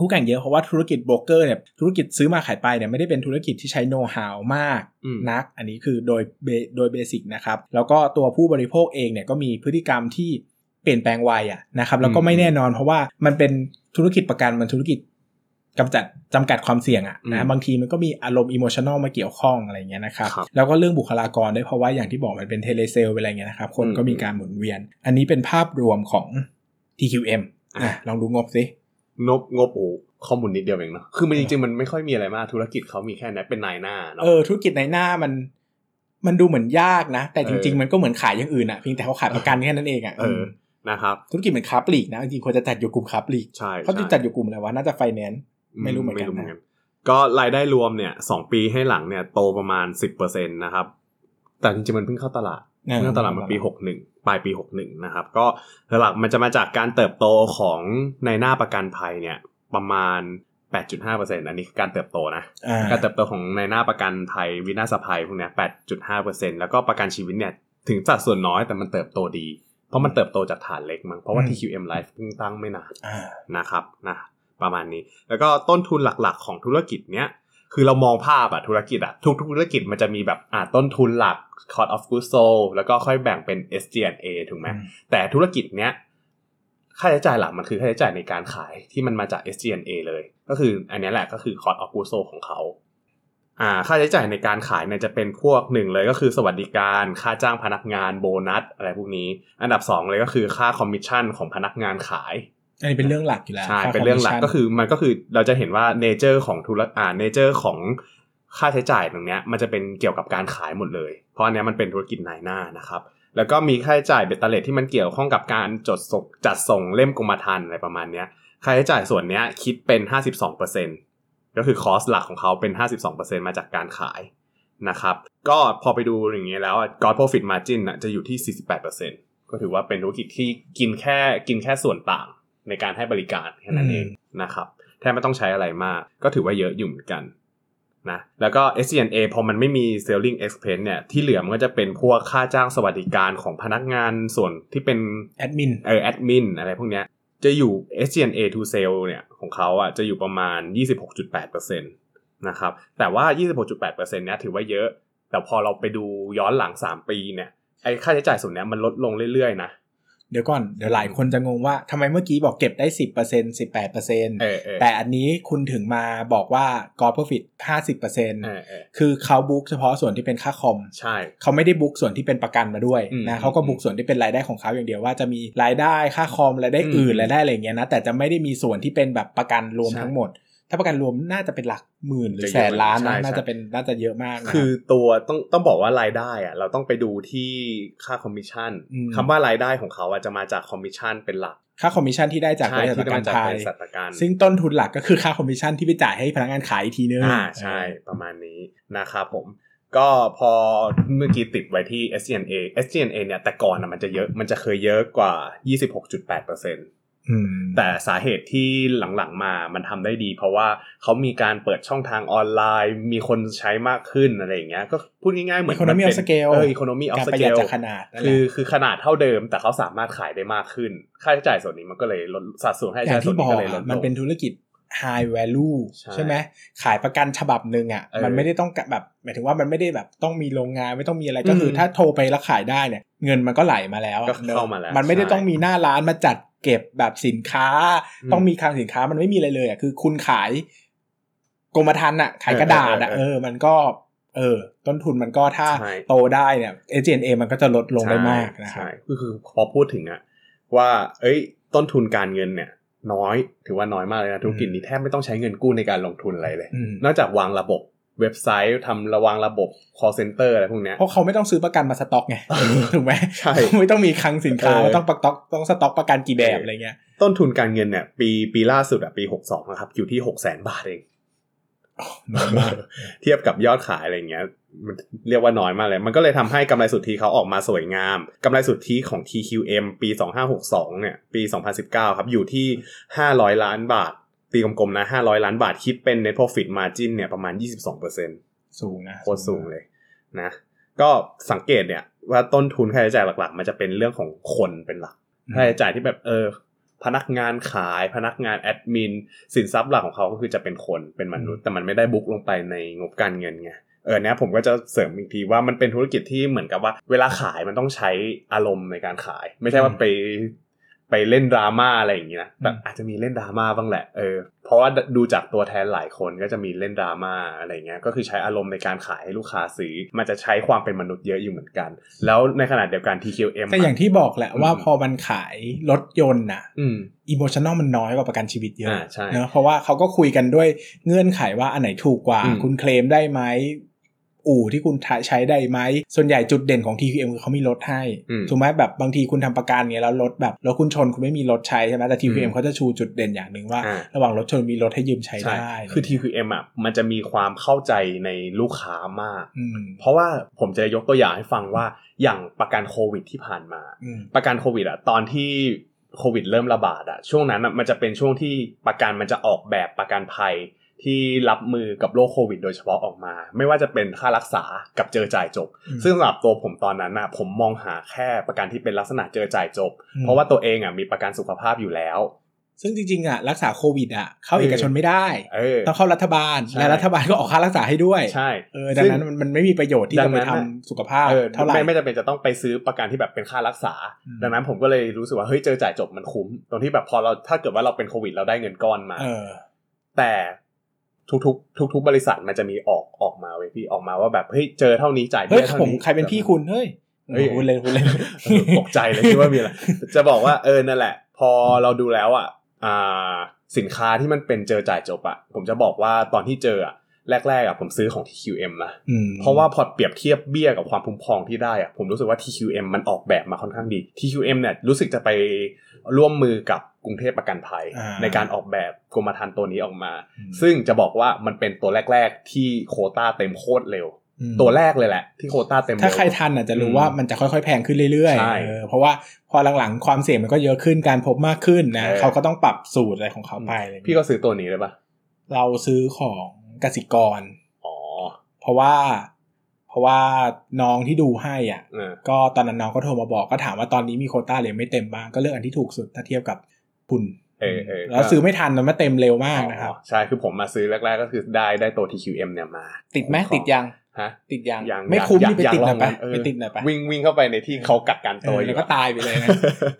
คู่แข่งเยอะเพราะว่าธุรกิจโบรกเกอร์เนี่ยธุรกิจซื้อมาขายไปเนี่ยไม่ได้เป็นธุรกิจที่ใช้โน้ตฮาวมากอืมนัก อันนี้คือโดย ba- โดย basic นะครับ แล้วก็ตัวผู้บริโภคเองเนี่ยก็มีพฤติกรรมที่เปลี่ยนแปลงไวอะนะครับแล้วก็ไม่แน่นอน เพราะว่ามันเป็นธุรกิจประกันมันธุรกิจกำจัดจำกัดความเสี่ยงอะนะอืมบางทีมันก็มีอารมณ์ emotional มาเกี่ยวข้องอะไรอย่างเงี้ยนะครับครับแล้วก็เรื่องบุคลากรด้วยเพราะว่าอย่างที่บอกมันเป็น telesales เป็นอะไรเงี้ยนะครับคนอืมก็มีการหมุนเวียน อันนี้เป็นภาพรวมของ TQM อะลองดูงบสิ งบงบโอ้ข้อมูลนิดเดียวเองเนาะคือมันจริงๆมันไม่ค่อยมีอะไรมากธุรกิจเขามีแค่นั้นเป็นนายหน้าเนาะเออธุรกิจในหน้ามัน มันดูเหมือนยากนะ แต่จริงเออๆมันก็เหมือนขายอย่างอื่นอะเพียงแต่เขาขายประกันแค่นั้นเองอะเออนะครับธุรกิจเหมือนค้าปลีกนะจริงๆควรจะจัดอยู่กลุ่มค้าปลีกใช่เขาจะใช่จัดอยู่กลุ่มอะไรวะน่าจะไฟแนนซ์ไม่รู้เหมือนกันนะก็รายได้รวมเนี่ยสองปีให้หลังเนี่ยโตประมาณสิบเปอร์เซ็นตนะครับ แต่จริงๆมันเพิ่งเข้าตลาด เพิ่งเข้าตลาดมาปีหกหนึ่งปลายปีหกหนึ่งนะครับ ก็หลักๆมันจะมาจากการเติบโตของในหน้าประกันภัยเนี่ยประมาณ 8.5%อันนี้คือการเติบโตนะอ่าการเติบโตของในหน้าประกันภัยวินาศภัยพวกเนี้ย8.5%แล้วก็ประกันชีวิตเนี่ยถึงสัดส่วนน้อยแต่มันเติบโตดี เพราะมันเติบโตจากฐานเล็กมั้งเพราะว่า TQM Life เพิ่งตั้งไม่นานอ่านะครับนะประมาณนี้ แล้วก็ต้นทุนหลักๆ ของธุรกิจเนี้ย คือเรามองภาพอะธุรกิจอะทุกธุรกิจมันจะมีแบบอ่าต้นทุนหลัก cost of goods sold แล้วก็ค่อยแบ่งเป็น SG&A ถูกไหมแต่ธุรกิจเนี้ยค่าใช้จ่ายหลักมันคือค่าใช้จ่ายในการขายที่มันมาจาก SG&A เลย ก็คืออันนี้แหละก็คือ cost of goods sold ของเขาอ่าค่าใช้จ่ายในการขายเนี่ยจะเป็นพวกหนึ่งเลยก็คือสวัสดิการค่าจ้างพนักงานโบนัสอะไรพวกนี้ อันดับสองเลยก็คือค่าคอมมิชชั่นของพนักงานขาย อันนี้เป็นเรื่องหลักอยู่แล้วใช่เป็นเรื่องหลักก็คือมันก็คือเราจะเห็นว่า nature ของธุรอ่า nature ของค่าใช้จ่ายตรงเนี้ยมันจะเป็นเกี่ยวกับการขายหมดเลย เพราะอันเนี้ยมันเป็นธุรกิจนายหน้านะครับแล้วก็มีค่าใช้จ่ายเบตเตอร์เลทที่มันเกี่ยวข้องกับการจดส่งจัดส่งเล่มกรมธรรม์อะไรประมาณเนี้ยค่าใช้จ่ายส่วนเนี้ยคิดเป็น 52%ก็คือคอสหลักของเขาเป็น 52%มาจากการขายนะครับก็พอไปดูอย่างเงี้ยแล้ว God Profit Margin น่ะจะอยู่ที่ 48%ก็ถือว่าเป็นธุรกิจที่กินแค่กินแค่ส่วนต่าง ในการให้บริการแค่นั้นเองนะครับแทบไม่ต้องใช้อะไรมาก ก็ถือว่าเยอะอยู่เหมือนกันนะแล้วก็ SG&A พอมันไม่มี selling expense เนี่ยที่เหลือมันก็จะเป็นพวกค่าจ้างสวัสดิการของพนักงานส่วนที่เป็นแอดมินเออแอดมินอะไรพวกเนี้ยจะอยู่ SG&A to sale เนี่ยของเขาอะจะอยู่ประมาณ 26.8%นะครับแต่ว่า 26.8%เนี้ยถือว่าเยอะ แต่พอเราไปดูย้อนหลัง 3 ปีเนี่ยไอ้ค่าใช้จ่ายส่วนเนี้ยมันลดลงเรื่อยๆนะ เดี๋ยวก่อนเดี๋ยวหลายคนจะงงว่าทำไมเมื่อกี้บอกเก็บได้สิบเปอร์เซ็นสิบแปดเปอร์เซ็นเออเออแต่อันนี้คุณถึงมาบอกว่า God Profit ห้าสิบเปอร์เซ็นเออเออคือเขาบุ๊กเฉพาะส่วนที่เป็นค่าคอมใช่เขาไม่ได้บุ๊กส่วนที่เป็นประกันมาด้วยอืมนะเขาก็บุ๊กส่วนที่เป็นรายได้ของเขาอย่างเดียวว่าจะมีรายได้ค่าคอมรายได้อืมอื่นรายได้อะไรอย่างเงี้ยนะแต่จะไม่ได้มีส่วนที่เป็นแบบประกันรวมใช่ทั้งหมด ถ้าประกันรวมน่าจะเป็นหลักหมื่นหรือจะเยแสอะนล้านใช่นะใช่น่าจะเป็นน่าจะเยอะมากนะคือตัวต้องต้องบอกว่ารายได้อะเราต้องไปดูที่ค่าคอมมิชชั่นอืมคำว่ารายได้ของเขาอะจะมาจากคอมมิชชั่นเป็นหลัก ค่าคอมมิชชั่นที่ได้จากบริษัทประกันภัย ใช่ ที่มาจากบริษัทประกันซึ่งต้นทุนหลักก็คือค่าคอมมิชชั่นที่ไปจ่ายให้พนักงานขายอีกทีนึงอ่าใช่ประมาณนี้นะครับผมก็พอเมื่อกี้ติดไว้ที่ SG&A SG&A เนี่ยแต่ก่อนอะมันจะเยอะมันจะเคยเยอะกว่า 26.8%อืม แต่สาเหตุที่หลังๆมามันทำได้ดี เพราะว่าเขามีการเปิดช่องทางออนไลน์ มีคนใช้มากขึ้นอะไรอย่างเงี้ยก็พูดง่ายๆเหมือน Economy มัน of scale เออ economy of การประหยัด scale จากขนาดนั่นแหละคือคือขนาดเท่าเดิม แต่เขาสามารถขายได้มากขึ้น ค่าใช้จ่ายส่วนนี้มันก็เลยลดสัดส่วนค่าใช้อย่าจ่างยส่วที่นบนี้อกก็เลยลอะดลงมันเป็นธุรกิจ high value ใช่ใช่ไหมขายประกันฉบับหนึ่งอะเออมันไม่ได้ต้องแบบหมายถึงว่ามันไม่ได้แบบต้องมีโรงงานไม่ต้องมีอะไรก็คืออมถ้าโทรไปแล้วขายได้เนี่ยเงินมันก็ไหลมาแล้วอะก็เข้ามาแล้วมันไม่ได้ใช่ต้องมีหน้าร้านมาจัดเก็บแบบสินค้าอืมต้องมีคลังสินค้ามันไม่มีอะไรเลยอะคือคุณขายกรมธรรม์อะขายกระดาษอะเออเอเอออมันก็เออ ต้นทุนมันก็ถ้าใช่โตได้เนี่ยเอเจนเอมันก็จะลดลงได้มากนะครับใช่ก็คือพอพูดถึงอะว่า เอ้ย ต้นทุนการเงินเนี่ย น้อยถือว่าน้อยมากเลยนะธุรกิจนี้แทบไม่ต้องใช้เงินกู้ในการลงทุนอะไรเลยอืมนอกจากวางระบบเว็บไซต์ทำระวางระบบ call center อะไรพวกเนี้ยเพราะเขาไม่ต้องซื้อประกันมาสต็อกไงถูกไหมใช่ไม่ต้องมีคลังสินค้าเออไม่ต้องประต็อกต้องสต็อกประกันกี่แบบเออออะไรเงี้ยต้นทุนการเงินเนี่ยปีปีล่าสุดอะปีหกสองนะครับอยู่ที่หกแสนบาทเอง น้อยมากเทียบกับยอดขายอะไรเงี้ย มันเรียกว่าน้อยมากเลย มันก็เลยทำให้กำไรสุทธิเขาออกมาสวยงามกำไรสุทธิของ TQM ปี 2562 เนี่ย ปี 2019 ครับ อยู่ที่ 500 ล้านบาท ตีกลมๆนะ 500 ล้านบาท คิดเป็น net profit margin เนี่ยประมาณ 22%สูงนะโคตรสูงเลยนะ ก็สังเกตเนี่ยว่าต้นทุนค่าใช้จ่ายหลักๆ มันจะเป็นเรื่องของคนเป็นหลักอืมค่าใช้จ่ายที่แบบเออ พนักงานขายพนักงานแอดมิน สินทรัพย์หลักของเขาก็คือจะเป็นคนเป็นมนุษย์ แต่มันไม่ได้บุ๊กลงไปในงบการเงินไงเออเนี้ยผมก็จะเสริมอีกทีว่ามันเป็นธุรกิจที่เหมือนกับว่า เวลาขายมันต้องใช้อารมณ์ในการขาย ไม่ใช่ว่าไป ไปเล่นดราม่าอะไรอย่างงี้นะแต่อาจจะมีเล่นดราม่าบ้างแหละเออเพราะว่าดูจากตัวแทนหลายคนก็จะมีเล่นดราม่าอะไรเงี้ยก็คือใช้อารมณ์ในการขายให้ลูกค้าซื้อ มันจะใช้ความเป็นมนุษย์เยอะอยู่เหมือนกัน แล้วในขณะเดียวกัน TQM แต่อย่างที่บอกแหละว่าอืมพอมันขายรถยนต์น่ะอืมอิโมชัน a ลมันน้อยกว่าประกันชีวิตเยอะอ่าใช่เนอะเพราะว่าเขาก็คุยกันด้วยเงื่อนไขว่าอันไหนถูกกว่าอืมคุณเคลมได้ไหม อู่ที่คุณใช้ได้ไหม ส่วนใหญ่จุดเด่นของ TQM คือเขามีรถให้อืมถูกไหมแบบบางทีคุณทำประกันเงี้ยแล้วรถแบบรถคุณชนคุณไม่มีรถใช้ใช่ไหมแต่อื TQM มเขาจะชูจุดเด่นอย่างหนึ่งว่าอ่าระหว่างรถชนมีรถให้ยืมใช้ใช่ได้ คือ TQM อะมันจะมีความเข้าใจในลูกค้ามากอืมเพราะว่าผมจะยกตัวอย่างให้ฟังว่าอย่างประกันโควิดที่ผ่านมาอืมประกันโควิดอะตอนที่โควิดเริ่มระบาดอะช่วงนั้นอะมันจะเป็นช่วงที่ประกันมันจะออกแบบประกันภัย ที่รับมือกับโรคโควิด โดยเฉพาะออกมา ไม่ว่าจะเป็นค่ารักษากับเจอจ่ายจบอืมซึ่งสำหรับตัวผมตอนนั้นน่ะผมมองหาแค่ประกันที่เป็นลักษณะเจอจ่ายจบอืมเพราะว่าตัวเองอะมีประกันสุขภาพอยู่แล้ว ซึ่งจริงๆอะรักษาโควิดอะเข้าเอกชนไม่ได้เออต้องเข้ารัฐบาลใช่และรัฐบาลก็ออกค่ารักษาให้ด้วยใช่เออดังนั้นมันมันไม่มีประโยชน์ที่ดัจะงไปนั้นทำน่ะสุขภาพเออเท่าไหร่ไม่ไม่จำเป็นจะต้องไปซื้อประกันที่แบบเป็นค่ารักษาอืมดังนั้นผมก็เลยรู้สึกว่าเฮ้ยเจอจ่ายจบมันคุ้ม ตรงที่แบบพอเราถ้าเกิดว่าเราเป็นโควิดเราได้เงินก้อนมาเออแต่ ทุกๆ ทุกๆบริษัทมันจะมีออกออกมาเว้ยพี่ออกมาว่าแบบเฮ้ยเจอเท่านี้จ่ายเฮ้ยเบี้ยเท่าผมนี้ใครเป็นพี่คุณเฮ้ยเฮ้ยพูดเล่นพูดเล่นเออตกใจเลยคิดว่ามีอะไรจะบอกว่าเออนั่นแหละ พอเราดูแล้วอะอ่าสินค้าที่มันเป็นเจอจ่ายจบอะผมจะบอกว่าตอนที่เจออะ แรกๆอะผมซื้อของ TQM นะอืมเพราะว่าพอเปรียบเทียบเบี้ยกับความคุ้มครองที่ได้อะผมรู้สึกว่า TQM มันออกแบบมาค่อนข้างดี TQM เนี่ยรู้สึกจะไปร่วมมือกับกรุงเทพประกันภัยอ่าในการออกแบบกรมธรรม์ตัวนี้ออกมาอืมซึ่งจะบอกว่ามันเป็นตัวแรก ๆ ที่โควต้าเต็มโคตรเร็วอืมตัวแรกเลยแหละที่โควต้าเต็มเร็วถ้าใครทันอะจะรู้อืมว่ามันจะค่อยๆแพงขึ้นเรื่อยใช่ๆเออเพราะว่าพอหลังๆความเสี่ยงมันก็เยอะขึ้นการพบมากขึ้นนะเออเขาก็ต้องปรับสูตรอะไรของเขาไปอะไรอย่างพี่เงี้ยก็ซื้อตัวนี้เลยปะเราซื้อของ กสิกรอ๋อเพราะว่า เพราะว่าน้องที่ดูให้อะเออก็ตอนนั้นน้องก็โทรมาบอกก็ถามว่าตอนนี้มีโควต้าเหรือไม่เต็มบ้างก็เลือกอันที่ถูกสุดถ้าเทียบกับคุณเออเออแล้วซื้อไม่ทันมันไม่เต็มเร็วมากนะครับอ๋อใช่ คือผมมาซื้อแรก ๆ ก็คือได้ได้ตัว TQM เนี่ยมา ติดไหมติดยังฮะติดยังยังไม่คุ้มอยากนี่ไปติดหน่อยอยากลไปองเออไปติดหน่อยไปวิ่งวิ่งเข้าไปในที่เขากักกันเอตัวออแล้วยู่ก็ตายไปเลยนะ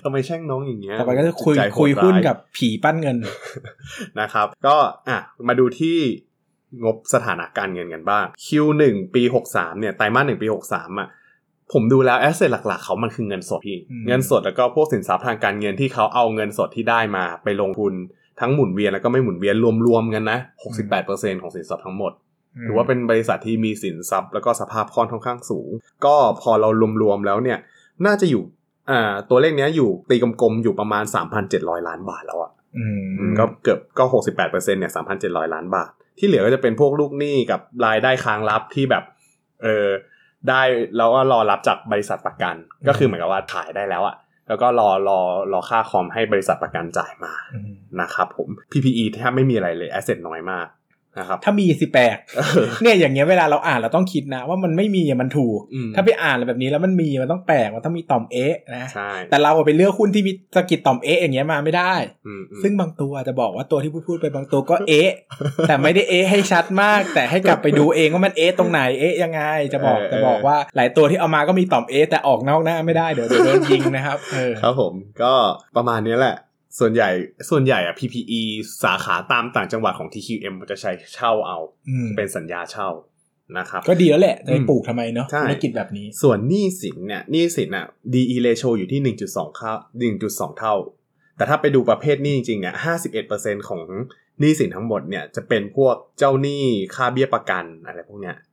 ทำไมแช่งน้องอย่างเงี้ยต่อไปก็จะคุยจิตใจโหดคุยหุ้นร้ากับผีปั้นเงินนะครับ ก็อะมาดูที่ งบสถานะการเงินกันบ้าง Q1 ปี63เนี่ยไตรมาส1ปี 63อะผมดูแล้วแอสเซทหลักๆ เขามันคือเงินสดพี่อืมเงินสดแล้วก็พวกสินทรัพย์ทางการเงินที่เขาเอาเงินสดที่ได้มาไปลงทุนทั้งหมุนเวียนแล้วก็ไม่หมุนเวียนรวมๆกันนะ 68%ของสินทรัพย์ทั้งหมดถือว่าเป็นบริษัทที่มีสินทรัพย์ แล้วก็สภาพคล่องค่อนข้างสูง ก็พอเรารวมๆแล้วเนี่ย น่าจะอยู่อ่าตัวเลขเนี้ยอยู่ตีกลมๆอยู่ประมาณ 3,700 ล้านบาทแล้วอะอืมอืมก็เกือบก็ 68%เนี่ย3,700 ล้านบาท ที่เหลือก็จะเป็นพวกลูกหนี้กับรายได้ค้างรับที่แบบ เออได้แล้วก็รอรับจากบริษัทประกัน ก็คือเหมือนกับว่าขายได้แล้วอะแล้วก็รอรอรอค่าคอมให้บริษัทประกันจ่ายมาอืมนะครับผม PPE แทบไม่มีอะไรเลยแอสเซทน้อยมาก นะครับถ้ามีสิแปลกเออเนี่ยอย่างเงี้ยเวลาเราอ่านเราต้องคิดนะ ว่ามันไม่มีอะมันถูกอืมถ้าไปอ่านอะไรแบบนี้แล้วมันมีมันต้องแปลกมันต้องมีต่อมเอ๊ะนะใช่แต่เราอะไปเลือกหุ้นที่มีสะกิดต่อมเอ๊ะอย่างเงี้ยมาไม่ได้อืมอืมซึ่งบางตัวจะบอกว่าตัวที่พูดพูดไปบางตัวก็เอ๊ะแต่ไม่ได้เอ๊ะให้ชัดมาก แต่ให้กลับไปดูเองว่ามันเอ๊ะตรงไหนเอ๊ะยังไง จะบอกเออจะบอกว่าหลายตัวที่เอามาก็มีต่อมเอ๊ะแต่ออกนอกหน้าไม่ได้เดี๋ยวเดี๋ยวโดนยิงนะครับเออครับผมก็ประมาณนี้แหละ ส่วนใหญ่ ส่วนใหญ่อะ PPE สาขาตามต่างจังหวัดของ TQM มันจะใช้เช่าเอาอืมเป็นสัญญาเช่านะครับก็ดีแล้วแหละจะไปอืมปลูกทำไมเนาะใช่ธุรกิจแบบนี้ ส่วนหนี้สินเนี่ยหนี้สินอะ DE ratio อยู่ที่ 1.2เท่า1.2 เท่า แต่ถ้าไปดูประเภทหนี้จริงๆเนี่ย51%ของหนี้สินทั้งหมดเนี่ยจะเป็นพวกเจ้าหนี้ค่าเบี้ยประกันอะไรพวกเนี้ยอืม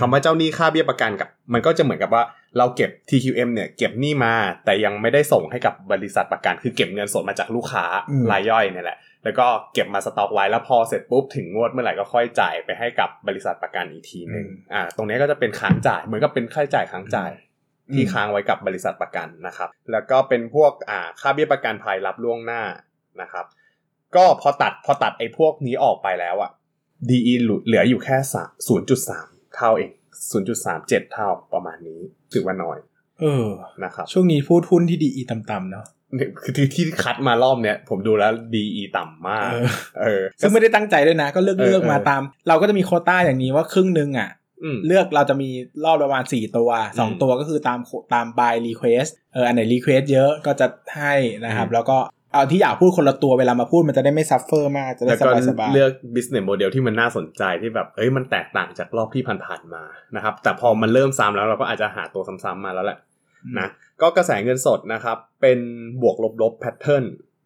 คำว่าเจ้าหนี้ค่าเบี้ยประกันกับ มันก็จะเหมือนกับว่าเราเก็บ TQM เนี่ยเก็บหนี้มาแต่ยังไม่ได้ส่งให้กับบริษัทประกัน คือเก็บเงินสดมาจากลูกค้าอืมรายย่อยเนี่ยแหละ แล้วก็เก็บมาสต็อกไว้แล้วพอเสร็จปุ๊บถึงงวดเมื่อไหร่ก็ค่อยจ่ายไปให้กับบริษัทประกันอีกทีหนึ่งอ่าตรงนี้ก็จะเป็นค้างจ่ายเหมือนกับเป็นค่าใช้จ่ายค้างจ่ายที่ค้างไว้กับบริษัทประกันนะครับ แล้วก็เป็นพวกอ่าค่าเบี้ยประกันภัยรับล่วงหน้านะครับ ก็พอตัดพอตัดไอ้พวกนี้ออกไปแล้วอะ DE เหลืออยู่แค่สามศูนย์จุดสาม เท่าเองศูนย์จุดสามเจ็ดเท่าประมาณนี้ถือว่าน้อย เออนะครับช่วงนี้พูดหุ้นที่ดีอีต่ำๆเนาะเนี่ยคือที่ที่คัดมารอบเนี้ยผมดูแล้ว DE ต่ำมากเออเออซึ่งไม่ได้ตั้งใจด้วยนะ ก็เลือกเออเลือกมาเออตาม เราก็จะมีโควต้าอย่างนี้ว่าครึ่งหนึ่งอะอืมเลือกเราจะมีรอบประมาณสี่ตัวสองอืมตัวก็คือตามตาม by request เอออันไหน request เยอะก็จะให้นะครับอืมแล้วก็ เอาที่อยากพูดคนละตัวเวลามาพูดมันจะได้ไม่ suffer มากจะได้แล้วสก็บายสบายเลือก business model ที่มันน่าสนใจที่แบบเอ้ยมันแตกต่างจากรอบที่ผ่านๆมานะครับ แต่พอมันเริ่มซ้ำแล้วเราก็อาจจะหาตัวซ้ำๆมาแล้วแหละนะก็กระแสเงินสดนะครับ เป็นบวกลบๆ pattern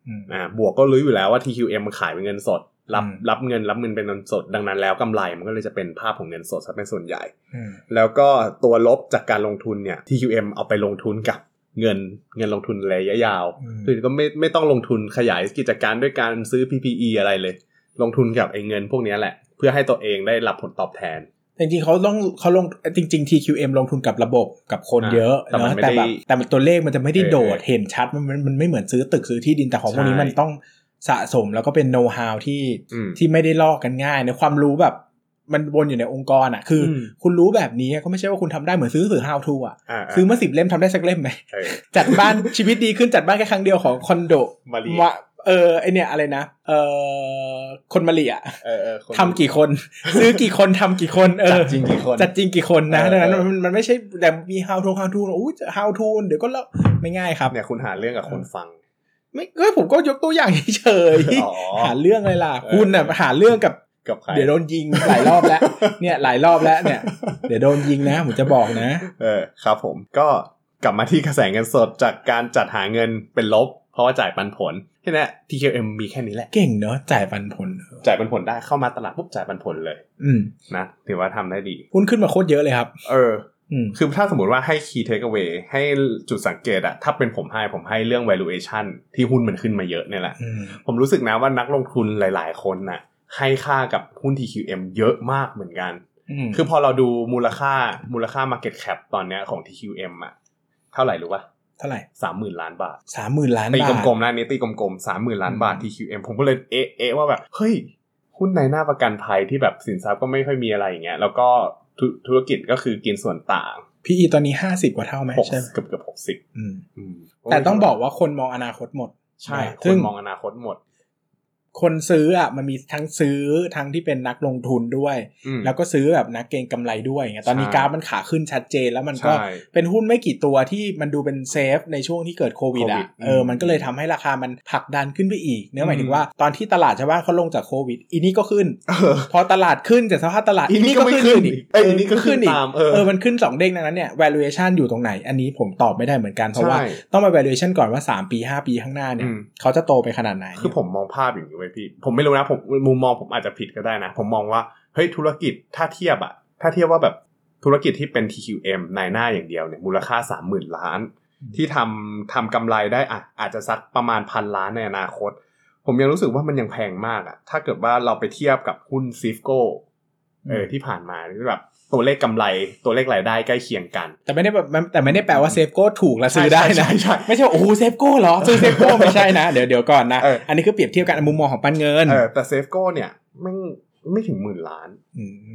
อืมอ่าบวกก็รู้อยู่แล้วว่า TQM มันขายเป็นเงินสด รับอืมรับเงินรับเงินเป็นเงินสด ดังนั้นแล้วกำไรมันก็เลยจะเป็นภาพของเงินสดซะเป็นส่วนใหญ่อืมแล้วก็ตัวลบจากการลงทุนเนี่ย TQM เอาไปลงทุนกับ เงินเงินลงทุนระยะยาวอืมคือก็ไม่ไม่ต้องลงทุนขยายกิจการด้วยการซื้อ PPE อะไรเลย ลงทุนกับไอ้เงินพวกเนี้ยแหละ เพื่อให้ตัวเองได้รับผลตอบแทนแต่จริงๆเขาต้องเขาลงจริง ๆ TQM ลงทุนกับระบบกับคนอ่าเยอะแต่มันเนาะไม่แต่ได้แบบแต่ตัวเลขมันจะไม่ได้เออโดดเห็นชัดมันมันมันไม่เหมือนซื้อตึกซื้อที่ดินแต่ของพวกนี้ใช่มันต้องสะสมแล้วก็เป็นโน้ตฮาวที่อืมที่ไม่ได้ลอกกันง่ายในความรู้แบบ มันวนอยู่ในองค์กรอะ คืออมคุณรู้แบบนี้ก็ไม่ใช่ว่าคุณทำได้เหมือนซื้อสื่อ how to อะอ่าซื้อมาสิบเล่มทำได้สักเล่มไหมเออจัดบ้านชีวิตดีขึ้นจัดบ้านแค่ครั้งเดียวของคอนโดมารีว่าเออไอเนี่ยอะไรนะ เออคนมาเลียเออเออคนทำกี่คน ซื้อกี่คนทำกี่คนเอจัอดจริงกี่คนจัดจริงกี่คนนะเออดังนั้นเออมันมันไม่ใช่แต่มี how to how to อู้ how to เดี๋ยวก็แล้วไม่ง่ายครับเนี่ยคุณหาเรื่องกับคนฟังไม่ก็ผมก็ยกตัวอย่างเฉยอ๋อๆหาเรื่องเลยล่ะเออคุณน่ะหาเรื่องกับ กับใครเดี๋ยวโดนยิงหลายรอบแล้ว เนี่ยหลายรอบแล้วเนี่ย เดี๋ยวโดนยิงนะผมจะบอกนะ เออครับผมก็กลับมาที่กระแสเงินสดจากการจัดหาเงินเป็นลบ เพราะว่าจ่ายปันผลที่นี่ TQM มีแค่นี้แหละ เก่งเนอะจ่ายปันผล จ่ายปันผลได้เข้ามาตลาดปุ๊บจ่ายปันผลเลย อืมนะถือว่าทำได้ดีหุ้นขึ้นมาโคตรเยอะเลยครับ เอออืมคือถ้าสมมติว่าให้ key takeaway ให้จุดสังเกตอะถ้าเป็นผมให้ผมให้เรื่อง valuation ที่หุ้นมันขึ้นมาเยอะเนี่ยแหละอืมผมรู้สึกนะว่านักลงทุนหลาย ๆ คนน่ะ ให้ค่ากับหุ้น TQM เยอะมากเหมือนกันอืมคือพอเราดูมูลค่ามูลค่า market cap ตอนเนี้ยของ TQM อะเท่าไหร่รู้ป่ะเท่าไหร่สามหมื่นล้านบาทสามหมื่นล้านตีบาทกลมๆนะอันนี้ตีกลมๆสามหมื่นล้านบาทอืม TQM ผมก็เลยเอะเอะว่าแบบเฮ้ยหุ้นในหน้าประกันภัยที่แบบสินทรัพย์ก็ไม่ค่อยมีอะไรอย่างเงี้ยแล้วก็ธุธุรกิจก็คือกินส่วนต่าง PE ตอนนี้ห้าสิบกว่าเท่าไหมหกใช่ไหมเกือบเกือบหกสิบอืมอืมแต่ต้องบอกว่าคนมองอนาคตหมด ใช่นะคซึ่นงมองอนาคตหมด คนซื้ออะมันมีทั้งซื้อทั้งที่เป็นนักลงทุนด้วยอืมแล้วก็ซื้อแบบนักเก็งกำไรด้วยอย่างเงี้ยตอนนี้ใช่กราฟมันขาขึ้นชัดเจนแล้วมันก็ใช่เป็นหุ้นไม่กี่ตัวที่มันดูเป็นเซฟในช่วงที่เกิดโควิดโควิอะดเอออมมันก็เลยทำให้ราคามันผลักดันขึ้นไปอีกเนื้อหมายอืมถึงว่าตอนที่ตลาดชาวบ้านเขาลงจากโควิดอีนี่ก็ขึ้นเออพอตลาดขึ้นจากสภาพตลาดอีนี่ก็ไม่ขึ้นอีกเอ้ยอีนี่ก็ขึ้นอีกตามเออเออมันขึ้นสองเด้งดังนั้นเนี่ย valuation อยู่ตรงไหน อันนี้ผมตอบไม่ได้เหมือนกันเพราะว่าใช่ต้องมา valuation ก่อนว่า 3 ปี 5 ปีข้างหน้าเนี่ยอืมเขาจะโตไปขนาดไหนคือผมมองภาพอย่างนี้ไว้พี่ ผมไม่รู้นะผมมุมมองผมอาจจะผิดก็ได้นะ ผมมองว่าเฮ้ยธุรกิจถ้าเทียบอะถ้าเทียบว่าแบบธุรกิจที่เป็น TQM นายหน้าอย่างเดียวเนี่ยมูลค่าสามหมื่นล้าน ที่ทำทำกำไรได้อะอาจจะสักประมาณพันล้านในอนาคต ผมยังรู้สึกว่ามันยังแพงมากอะถ้าเกิดว่าเราไปเทียบกับหุ้นซิฟโกเออที่ผ่านมาที่แบบ ตัวเลขกำไรตัวเลขรายได้ใกล้เคียงกัน แต่ไม่ได้แบบแต่ไม่ได้แปลว่าเซฟโก้ถูกแล้วซื้อได้ใช่นะใช่ใช่ไม่ใช่ว่าโอ้โหเซฟโก้เหรอซื้อเซฟโก้ไม่ใช่นะ เดี๋ยวเดี๋ยวก่อนนะเอออัอันนี้คือเปรียบเทียบกันมุมมองของปันเงินเออแต่เซฟโกเนี่ยไม่งไม่ถึงหมื่นล้าน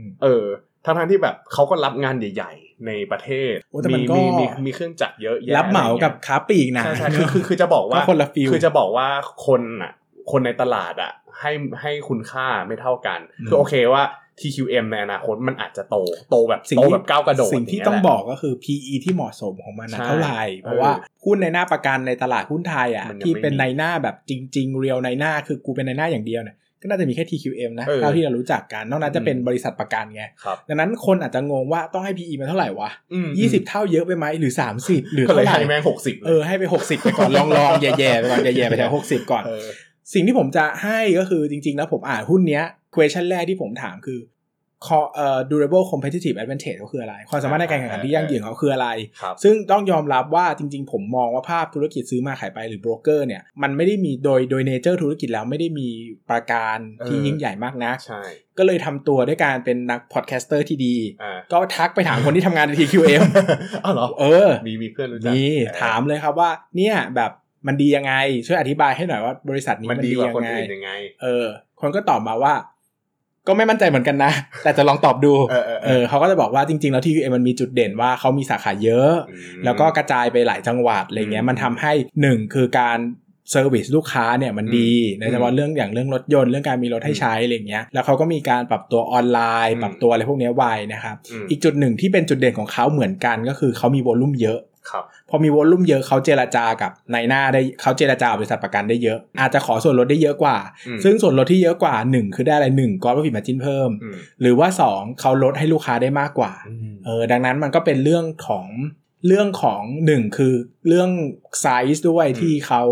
มเออทั้งทั้งๆที่แบบเขาก็รับงานใหญ่ๆ ในประเทศโอ้แต่มันก็มีมีมีเครื่องจักรเยอะแยะรับเหมากับค้าปลีกนะใช่ใช่คือคือคือจะบอกว่าก็คนละ feel คือจะบอกว่าคนอะ คนในตลาดอะ ให้ให้คุณค่าไม่เท่ากันอืมคือโอเคว่า TQM ในอนาคตมันอาจจะโตโตแบบสิ่งโตที่แบบก้าวกระโดดสิ่งที่ย่าต้องเยแหละบอกก็คือ PE ที่เหมาะสมของมันนะใช่เท่าไหร่ เพราะเออว่าหุ้นในหน้าประกันในตลาดหุ้นไทยอะมันยังที่เป็นไม่มีในหน้าแบบจริง ๆ เรียวในหน้าคือกูเป็นในหน้าอย่างเดียวเนี่ยก็น่าจะมีแค่ TQM นะเออเท่าที่เรารู้จักกันนอกนั้นจะเป็นอืมบริษัทประกันไงครับดังนั้นคนอาจจะงงว่าต้องให้ PE มันเท่าไหร่วะอืมยี่สิบเท่าเยอะไปไหมหรือสามสิบหรือก็เลยเท่าไหร่ให้แม่งหกสิบเออให้ไปหกสิบไปก่อนลองลองแย่ๆไปก่อนแย่ๆไปถึงหกสิบก่อนเออ สิ่งที่ผมจะให้ก็คือจริง ๆ แล้วผมอ่านหุ้นเนี้ย question แรกที่ผมถามคือ co- เอ่อ durable competitive advantage เขาคืออะไร ความสามารถในการแข่งขันที่ยั่งยืนของเขาคืออะไรครับซึ่งต้องยอมรับว่าจริง ๆ ผมมองว่าภาพธุรกิจซื้อมาขายไปหรือโบรกเกอร์เนี่ย มันไม่ได้มีโดยโดย nature ธุรกิจแล้วไม่ได้มีประการที่เออยิ่งใหญ่มากนักใช่ก็เลยทำตัวด้วยการเป็นนัก podcaster ที่ดีอ่าก็ทักไปถามคนที่ทำงานใน TQM อ้าวเหรอ เออ มีมีเพื่อนรู้จักนี่เออถามเลยครับว่าเนี่ยแบบ มันดียังไง ช่วยอธิบายให้หน่อยว่าบริษัทนี้มันมันดีดีกว่ายังคนไงอื่นยังไง เออ คนก็ตอบมาว่า ก็ไม่มั่นใจเหมือนกันนะ แต่จะลองตอบดู เออเออเออเขาก็จะบอกว่าจริง ๆ แล้ว TQM มันมีจุดเด่นว่าเขามีสาขาเยอะมแล้วก็กระจายไปหลายจังหวัดอะไรเงี้ยอืมมันทำให้หนึ่งคือการ service ลูกค้าเนี่ยมันดีอืมโดยเฉพาะเรื่องอย่างเรื่องรถยนต์เรื่องการมีรถให้ใช้อะไรเงี้ยแล้วเขาก็มีการปรับตัวออนไลน์อืมปรับตัวอะไรพวกเนี้ยไวนะครับมอีกจุดหนึ่งที่เป็นจุดเด่นของเขาเหมือนกันก็คือเขามี volume เยอะ ครับพอมี volume เยอะเขาเจรจากับนายหน้าได้เขาเจรจากับบริษัทประกันได้เยอะ อาจจะขอส่วนลดได้เยอะกว่าอืมซึ่งส่วนลดที่เยอะกว่า 1 คือได้อะไรหนึ่งก็ว่าผิด margin เพิ่มอืมหรือว่า 2 เขาลดให้ลูกค้าได้มากกว่าเออดังนั้นมันก็เป็นเรื่องของเรื่องของหนึ่งคือเรื่องไซส์ด้วยอืมที่เขา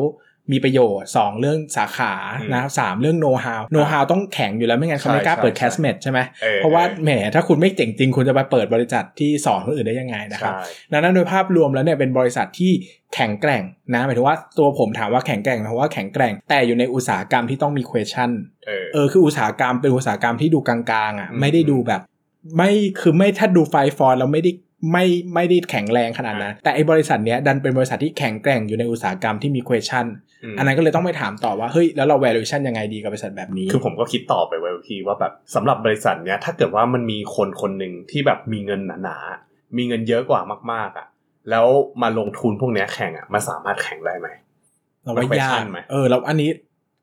มีประโยชน์ 2 เรื่องสาขาอืมนะครับสามเรื่องโน้ตฮาวโน้ตฮาวต้องแข็งอยู่แล้วไม่งั้นเขาไม่ใช่กล้าเปิดใช่แคสเมดใช่ไหมออเพราะว่าแหมถ้าคุณไม่เจ๋งจริงคุณจะไปเปิดบริษัทที่สอนคนอื่นได้ยังไงนะครับใช่ดังนั้นโดยภาพรวมแล้วเนี่ยเป็นบริษัทที่แข็งแกร่งนะหมายถึงว่าตัวผมถามว่าแข็งแกร่งเพราะว่าแข็งแกร่งแต่อยู่ในอุตสาหกรรมที่ต้องมี question เออเออคืออุตสาหกรรมเป็นอุตสาหกรรมที่ดูกลางๆอะอืมไม่ได้ดูแบบ ไม่คือไม่ถ้าดูไฟฟอร์แล้วไม่ได้ ไม่ไม่ได้แข็งแรงขนาดนั้น แต่ไอ้บริษัทเนี้ยดันเป็นบริษัทที่แข็งแกร่งอยู่ในอุตสาหกรรมที่มี question มอันนั้นก็เลยต้องไปถามต่อว่า เฮ้ย แล้วเรา valuation ยังไงดีกับบริษัทแบบนี้ คือผมก็คิดต่อไปไว้พี่ว่าแบบสำหรับบริษัทเนี้ยถ้าเกิดว่ามันมีคนคนหนึ่งที่แบบมีเงินหนาๆ มีเงินเยอะกว่ามากๆอะแล้วมาลงทุนพวกเนี้ยแข่งอะมันสามารถแข่งได้ไหมเราว่ายาก question ไหมเออเราอันนี้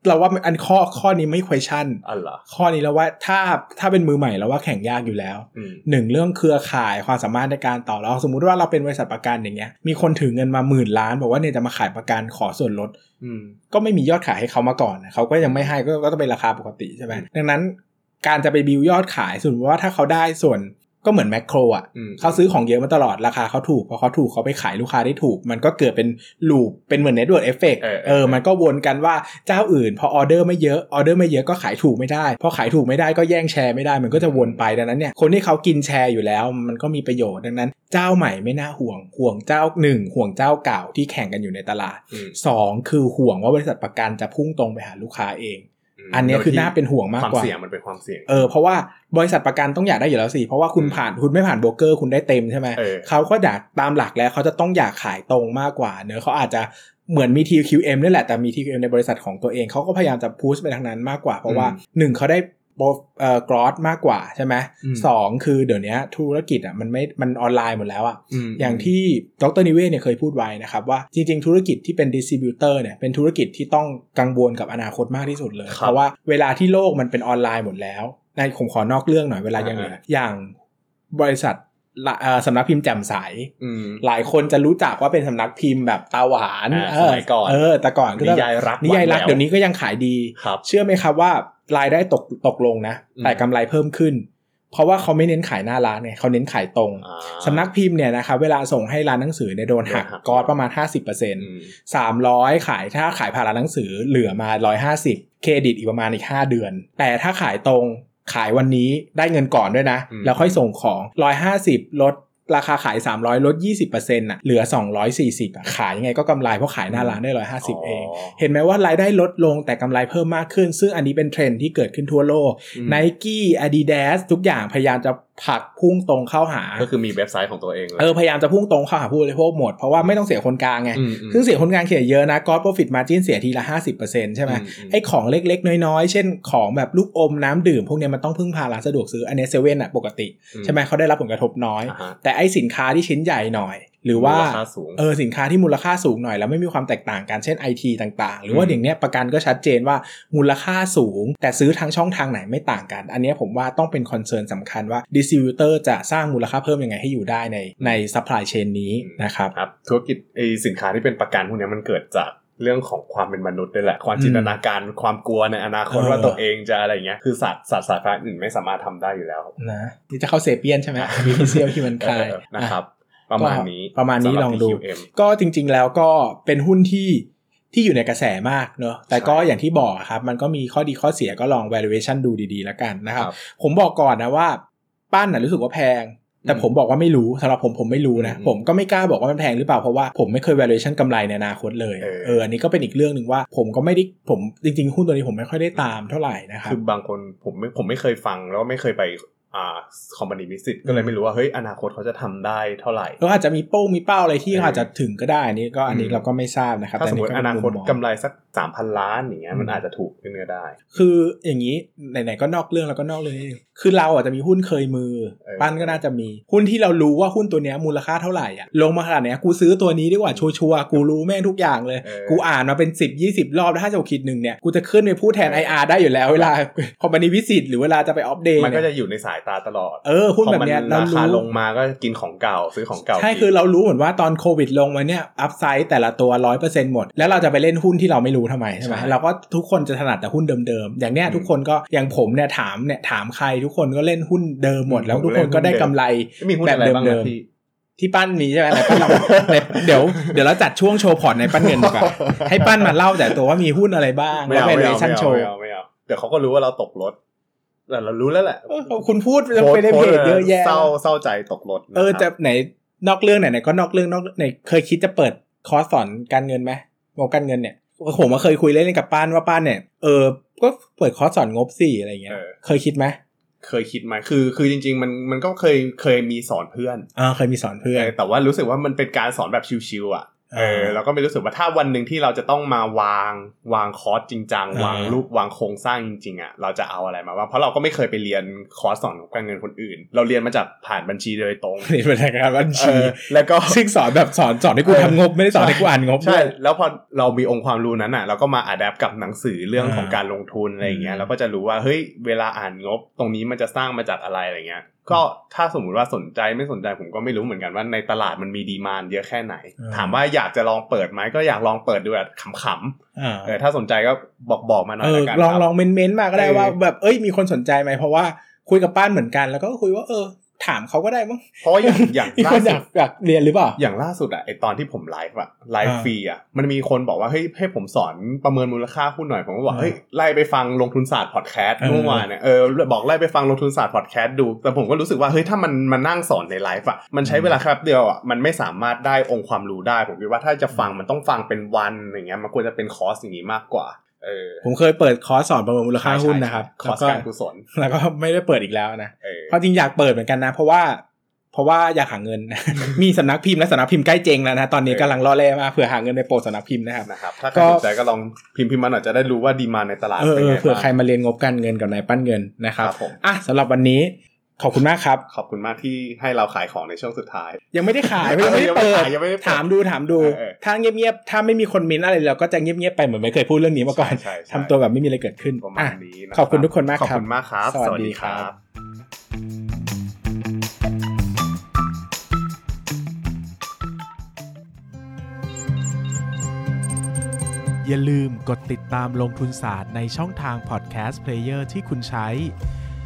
เราว่าอันข้อข้อนี้ไม่ question อ๋อเหรอข้อนี้แล้วว่าถ้าถ้าเป็นมือใหม่แล้วว่าแข่งยากอยู่แล้วอืมหนึ่งเรื่องเครือข่ายความสามารถในการต่อรองสมมุติว่าเราเป็นบริษัทประกันอย่างเงี้ย มีคนถือเงินมาหมื่นล้าน บอกว่าเนี่ยจะมาขายประกันขอส่วนลดอืมก็ไม่มียอดขายให้เขามาก่อนเขาก็ยังไม่ให้ก็ก็ต้องเป็นราคาปกติใช่ไหมอืมดังนั้นการจะไปบิวยอดขายสมมติว่าถ้าเขาได้ส่วน ก็เหมือนแม็คโครอะอืมเขาซื้อของเยอะมาตลอดราคาเขาถูกพอเขาถูกเขาไปขายลูกค้าได้ถูก มันก็เกิดเป็น loop เป็นเหมือน network effect เออเออเออมันก็วนกันว่าเจ้าอื่น พอออเดอร์ไม่เยอะออเดอร์ไม่เยอะก็ขายถูกไม่ได้ พอขายถูกไม่ได้ก็แย่งแชร์ไม่ได้มันก็จะวนไปดังนั้นเนี่ยคนที่เขากินแชร์อยู่แล้ว มันก็มีประโยชน์ดังนั้น เจ้าใหม่ไม่น่าห่วงห่วงเจ้าหนึ่งห่วงเจ้าเก่าที่แข่งกันอยู่ในตลาดอืมสองคือห่วงว่าบริษัทประกันจะพุ่งตรงไปหาลูกค้าเองม อันเนี้ยคือน่าเป็นห่วงมากความกว่าเสี่ยงมันเป็นความเสี่ยงเออเพราะว่าบริษัทประกันต้องอยากได้อยู่แล้วสิเพราะว่าคุณอืมผ่านคุณไม่ผ่านโบรกเกอร์คุณได้เต็มใช่ไหมเออเขาก็อยากตามหลักแล้วเขาจะต้องอยากขายตรงมากกว่า เนอะเขาอาจจะเหมือนมี TQM นี่แหละแต่มี TQM ในบริษัทของตัวเองเขาก็พยายามจะ push ไปทางนั้นมากกว่า เพราะว่าหนึ่งเขาได้ โปรเอ่อ gross มากกว่าใช่ไหมอืมสองคือเดี๋ยวนี้ธุรกิจอะมันไม่มันออนไลน์หมดแล้วอะมอย่างที่ดรนิเวศเนี่ยเคยพูดไว้นะครับว่าจริง ๆ ธุรกิจที่เป็น distributor เนี่ยเป็นธุรกิจที่ต้องกังวลกับอนาคตมากที่สุดเลยครับเพราะว่าเวลาที่โลกมันเป็นออนไลน์หมดแล้วในผมขอนอกเรื่องหน่อยเวลายังเหลืออ่าอย่างบริษัทละเอ่อ สำนักพิมพ์แจ่มใสอืมหลายคนจะรู้จักว่าเป็นสำนักพิมพ์แบบตาหวานอ่าเอสมัยก่อนเออแต่ก่อนก็นิยายรักนิยายรักหวานแหววเดี๋ยวนี้ก็ยังขายดีครับเชื่อไหมครับว่ารายได้ตกตกลงนะอืมแต่กำไรเพิ่มขึ้น เพราะว่าเขาไม่เน้นขายหน้าร้านเนี่ยเขาเน้นขายตรงอ่าสำนักพิมพ์เนี่ยนะครับเวลาส่งให้ร้านหนังสือเนี่ยโดนหักโดนหักกอดประมาณ 50%อืม300 ขายถ้าขายผ่านร้านหนังสือเหลือมา 150 เครดิตอีกประมาณอีก 5 เดือน แต่ถ้าขายตรง ขายวันนี้ได้เงินก่อนด้วยนะอืมแล้วค่อยส่งของ 150 ลดราคาขาย 300 ลด 20%น่ะเหลือ 240อะขายยังไงก็กำไรเพราะขายหน้าร้านได้ 150 เอง เห็นไหมว่ารายได้ลดลงแต่กำไรเพิ่มมากขึ้น ซึ่งอันนี้เป็นเทรนด์ที่เกิดขึ้นทั่วโลกอืม Nike Adidas ทุกอย่างพยายามจะ ผลักพุ่งตรงเข้าหา ก็คือมีเว็บไซต์ของตัวเองเลยเออพยายามจะพุ่งตรงเข้าหาผู้บริโภคหมด เพราะว่าไม่ต้องเสียคนกลางไงอืมอืมซึ่งเสียคนกลางเสียเยอะนะก็ profit margin เสียทีละ 50%ใช่ไหมอืมอืมไอ้ของเล็กๆ น้อยๆ เช่นของแบบลูกอมน้ำดื่ม พวกเนี้ยมันต้องพึ่งพาร้านสะดวกซื้ออันเนี้เซเว่นอะปกติอืมใช่ไหมเขาได้รับผลกระทบน้อยอ่าฮะแต่ไอ้สินค้าที่ชิ้นใหญ่หน่อย หรือว่ามูลค่าสูงเออสินค้าที่มูลค่าสูงหน่อยแล้วไม่มีความแตกต่างกันเช่น IT ต่างๆ หรือว่าอืมอย่างเนี้ยประกันก็ชัดเจนว่ามูลค่าสูง แต่ซื้อทางช่องทางไหนไม่ต่างกัน อันเนี้ยผมว่าต้องเป็น concern สำคัญว่า distributor จะสร้างมูลค่าเพิ่มยังไงให้อยู่ได้ในใน supply chain นี้นะครับครับธุรกิจไอสินค้าที่เป็นประกันพวกเนี้ยมันเกิดจากเรื่องของความเป็นมนุษย์ด้วยแหละ ความจินตนาการความกลัวในอนาคตเออว่าตัวเองจะอะไรเงี้ยคือสัตว์สัตว์สายพันธุ์อื่นไม่สามารถทำได้อยู่แล้วนะนี่จะเข้า Sapiens ใช่ไหมมีพิเซียลที่มันคลายเออนะครับ ประมาณนี้ประมาณนี้สำหบลองดู TQM ก็จริง ๆ แล้วก็เป็นหุ้นที่ที่อยู่ในกระแสมากเนอะแต่ก็ใช่อย่างที่บอกครับ มันก็มีข้อดีข้อเสียก็ลอง valuation ดูดีๆ แล้วกันนะครับครับผมบอกก่อนนะว่าปั้นนะรู้สึกว่าแพง แต่อืมผมบอกว่าไม่รู้สำหรับผมผมไม่รู้นะอืมผมก็ไม่กล้าบอกว่ามันแพงหรือเปล่า เพราะว่าผมไม่เคย valuation กำไรในอนาคตเลยเออเอออันนี้ก็เป็นอีกเรื่องหนึ่งว่า ผมก็ไม่ได้ผมจริงๆหุ้นตัวนี้ผมไม่ค่อยได้ตามเท่าไหร่นะครับคือบางคนผมไม่ผมไม่เคยฟังแล้วก็ไม่เคยไป อ่าคอมพานีมิสิตก็เลยไม่รู้ว่าเฮ้ยอนาคตเขาจะทำได้เท่าไหร่ก็อาจจะมีโป้งมีเป้าอะไรที่เออเขาอาจจะถึงก็ได้อันนี้ก็อันนี้อืมเราก็ไม่ทราบนะครับถ้าสมมติแต่อนาคตเป็มุมมงกำไรสักสามพันล้านอย่างเงี้ยมันอืมอาจจะถูกขึ้นก็ได้ คืออย่างนี้ไหนๆก็นอกเรื่องแล้วก็นอกเรื่องนิดนึง คือเราอาจจะมีหุ้นเคยมือเออปั้นก็น่าจะมี หุ้นที่เรารู้ว่าหุ้นตัวเนี้ยมูลค่าเท่าไหร่อะลงมาขนาดเนี้ยกูซื้อตัวนี้ดีกว่าชัวร์ๆกูรู้แม่งทุกอย่างเลยเออกูอ่านมาเป็น 10 20 รอบแล้วถ้าจะคิดหนึ่งเนี่ยกูจะขึ้นไปพูดแทนเออ IR ได้อยู่แล้วเวลาคอมพานีวิสิตหรือเวลาจะไปอัปเดตมันก็จะอยู่ในสายตาตลอดเออหุ้นแบบเนี้ยพอเรามันราคารู้ลงมาก็กินของเก่าซื้อของเก่าใช่กินคือเรารู้เหมือนว่าตอนโควิดลงมาเนี่ยอัพไซด์แต่ละตัวร้อยเปอร์เซ็นต์หมด แล้วเราจะไปเล่นหุ้นที่เราไม่รู้ทำไมใช่ไหมใช่เราก็ทุกคนจะถนัดแต่หุ้นเดิมๆอย่างเนี้ยอืมทุกคนก็อย่างผมเนี่ยถามเนี่ยถามใครทุกคนก็เล่นหุ้นเดิมหมดแล้วผมทุกเล่คนนก็ได้หุ้นเดิมกำไรมีหุ้นอะไรบ้างแบบเดินะมพี่ที่ปั้นมีใช่ไหมไหนปั้นลองไหนเดี๋ยวเดี๋ยวเราจัดช่วงโชว์พอร์ตในปั้นเงินดีกว่าให้ปั้นมาเล่าแต่ตัวว่ามีหุ้นอะไรบ้างไม่แล้วเอาไม่เอา valuation ไม่เอา show ไม่เอาไม่เอาเดี๋ยวเขาก็รู้ว่าเราตกรถแต่เรารู้แล้วแหละเออคุณพูดไปในเพจเยอะแยะเศร้าเศร้าใจตกรถเออนะครับจะไหนนอกเรื่องไหนไหนก็นอกเรื่องนอกไหนเคยคิดจะเปิดคอร์สสอนการเงินไหมงบการเงินเนี่ยผมมาเคยคุยเล่นๆกับป้านว่าป้านเนี่ยเออก็เปิดคอร์สสอนงบสี่อะไรเงี้ยเออเคยคิดไหม เคยคิดไหมคือ คือจริง ๆ มันมันก็เคยเคยมีสอนเพื่อนอ่าเคยมีสอนเพื่อน แต่ว่ารู้สึกว่ามันเป็นการสอนแบบ chill ๆอะ เออเราก็ไม่รู้สึกว่าถ้าวันหนึ่งที่เราจะต้องมาวางวางคอร์สจริงจังอ่าวางรูปวางโครงสร้างจริงๆอะเราจะเอาอะไรมาวางเพราะเราก็ไม่เคยไปเรียนคอร์สสอนการเงินคนอื่น เราเรียนมาจากผ่านบัญชีโดยตรงเรียนเป็นรายการบัญชีเออแล้วก็ซึ่งสอนแบบสอนสอนให้กูทำงบไม่ได้สอนให้กูอ่านงบใช่ด้วยแล้วพอเรามีองค์ความรู้นั้นอะเราก็มา adapt กับหนังสือเรื่องอ่าของการลงทุนอะไรอย่างเงี้อืยมเราก็จะรู้ว่าเฮ้ยเวลาอ่านงบตรงนี้มันจะสร้างมาจากอะไรอะไรเงี้ย ก็ถ้าสมมุติว่าสนใจไม่สนใจผมก็ไม่รู้เหมือนกันว่าในตลาดมันมีดีมานเยอะแค่ไหน ถามว่าอยากจะลองเปิดไหมก็อยากลองเปิดดูแบบขำๆอ่าเออถ้าสนใจก็บอกบอกมาหน่อเอยอละกันลองครับลองเมนเมนต์มาก็ได้เออว่าแบบเอ้ยมีคนสนใจไหมเพราะว่าคุยกับป้านเหมือนกันแล้วก็คุยว่าเออ ถามเขาก็ได้มั้งเพราะว่าอย่างอย่างมีล่าคนอสุยาดกอยากเรียนหรือเปล่าอย่างล่าสุดอะไอตอนที่ผมไลฟ์อะไลฟ์อ่าฟรีอะมันมีคนบอกว่าเฮ้ยให้ผมสอนประเมินมูลค่าหุ้นหน่อยผมก็บอกอ่าเฮ้ยไล่ไปฟังลงทุนศาสตร์พอดแคสต์เออเมื่อวานเนี่ยเออบอกไล่ไปฟังลงทุนศาสตร์พอดแคสต์ดูแต่ผมก็รู้สึกว่าเฮ้ยถ้ามันมานั่งสอนในไลฟ์อะมันใช้เวลาแค่แป๊บเดียวอะมันไม่สามารถได้องค์ความรู้ได้ผมคิดว่าถ้าจะฟังมันต้องฟังเป็นวันอย่างเงี้ยมันควรจะเป็นคอร์สอย่างงี้มากกว่าเออ ผมเคยเปิดคอร์สสอนประเมินมูลค่าหุ้นนะครับคอร์สแล้วก็การกุศลแล้วก็ไม่ได้เปิดอีกแล้วนะเออความจริงอยากเปิดเหมือนกันนะ เพราะว่า เพราะว่าอยากหาเงิน มีสำนักพิมพ์และสำนักพิมพ์ใกล้เจ๊งแล้วนะตอนนี้เออกำลังรอแร่มาเผื่อหาเงินในโปรสำนักพิมพ์นะครับนะครับถ้าใคก็รสนใจก็ลองพิมพ์พิมพ์มาหน่อยจะได้รู้ว่าดีมาในตลาดเออเป็นเอไงอเผื่อบ้างใครมาเรียนงบการเงินกับนายปั้นเงินนะครับครับผมอะสำหรับวันนี้ ขอบคุณมากครับ ขอบคุณมากที่ให้เราขายของในช่วงสุดท้าย ยังไม่ได้ขายยังไม่ได้ยังไม่เปิดขายยังไม่ได้เปิดถามดูถามดูเออถ้าเงียบๆถ้าไม่มีคนเมินอะไรเราก็จะเงียบๆไปเหมือนไม่เคยพูดเรื่องนี้มาก่อนใช่ใช่ทำตัวแบบไม่มีอะไรเกิดขึ้นประมาอะณนี้นะขอบคุณทุกคนมากขอบครับคุณมากครับ สวัสดีครับอย่าลืมกดติดตามลงทุนศาสตร์ในช่องทางพอดแคสต์เพลเยอร์ที่คุณใช้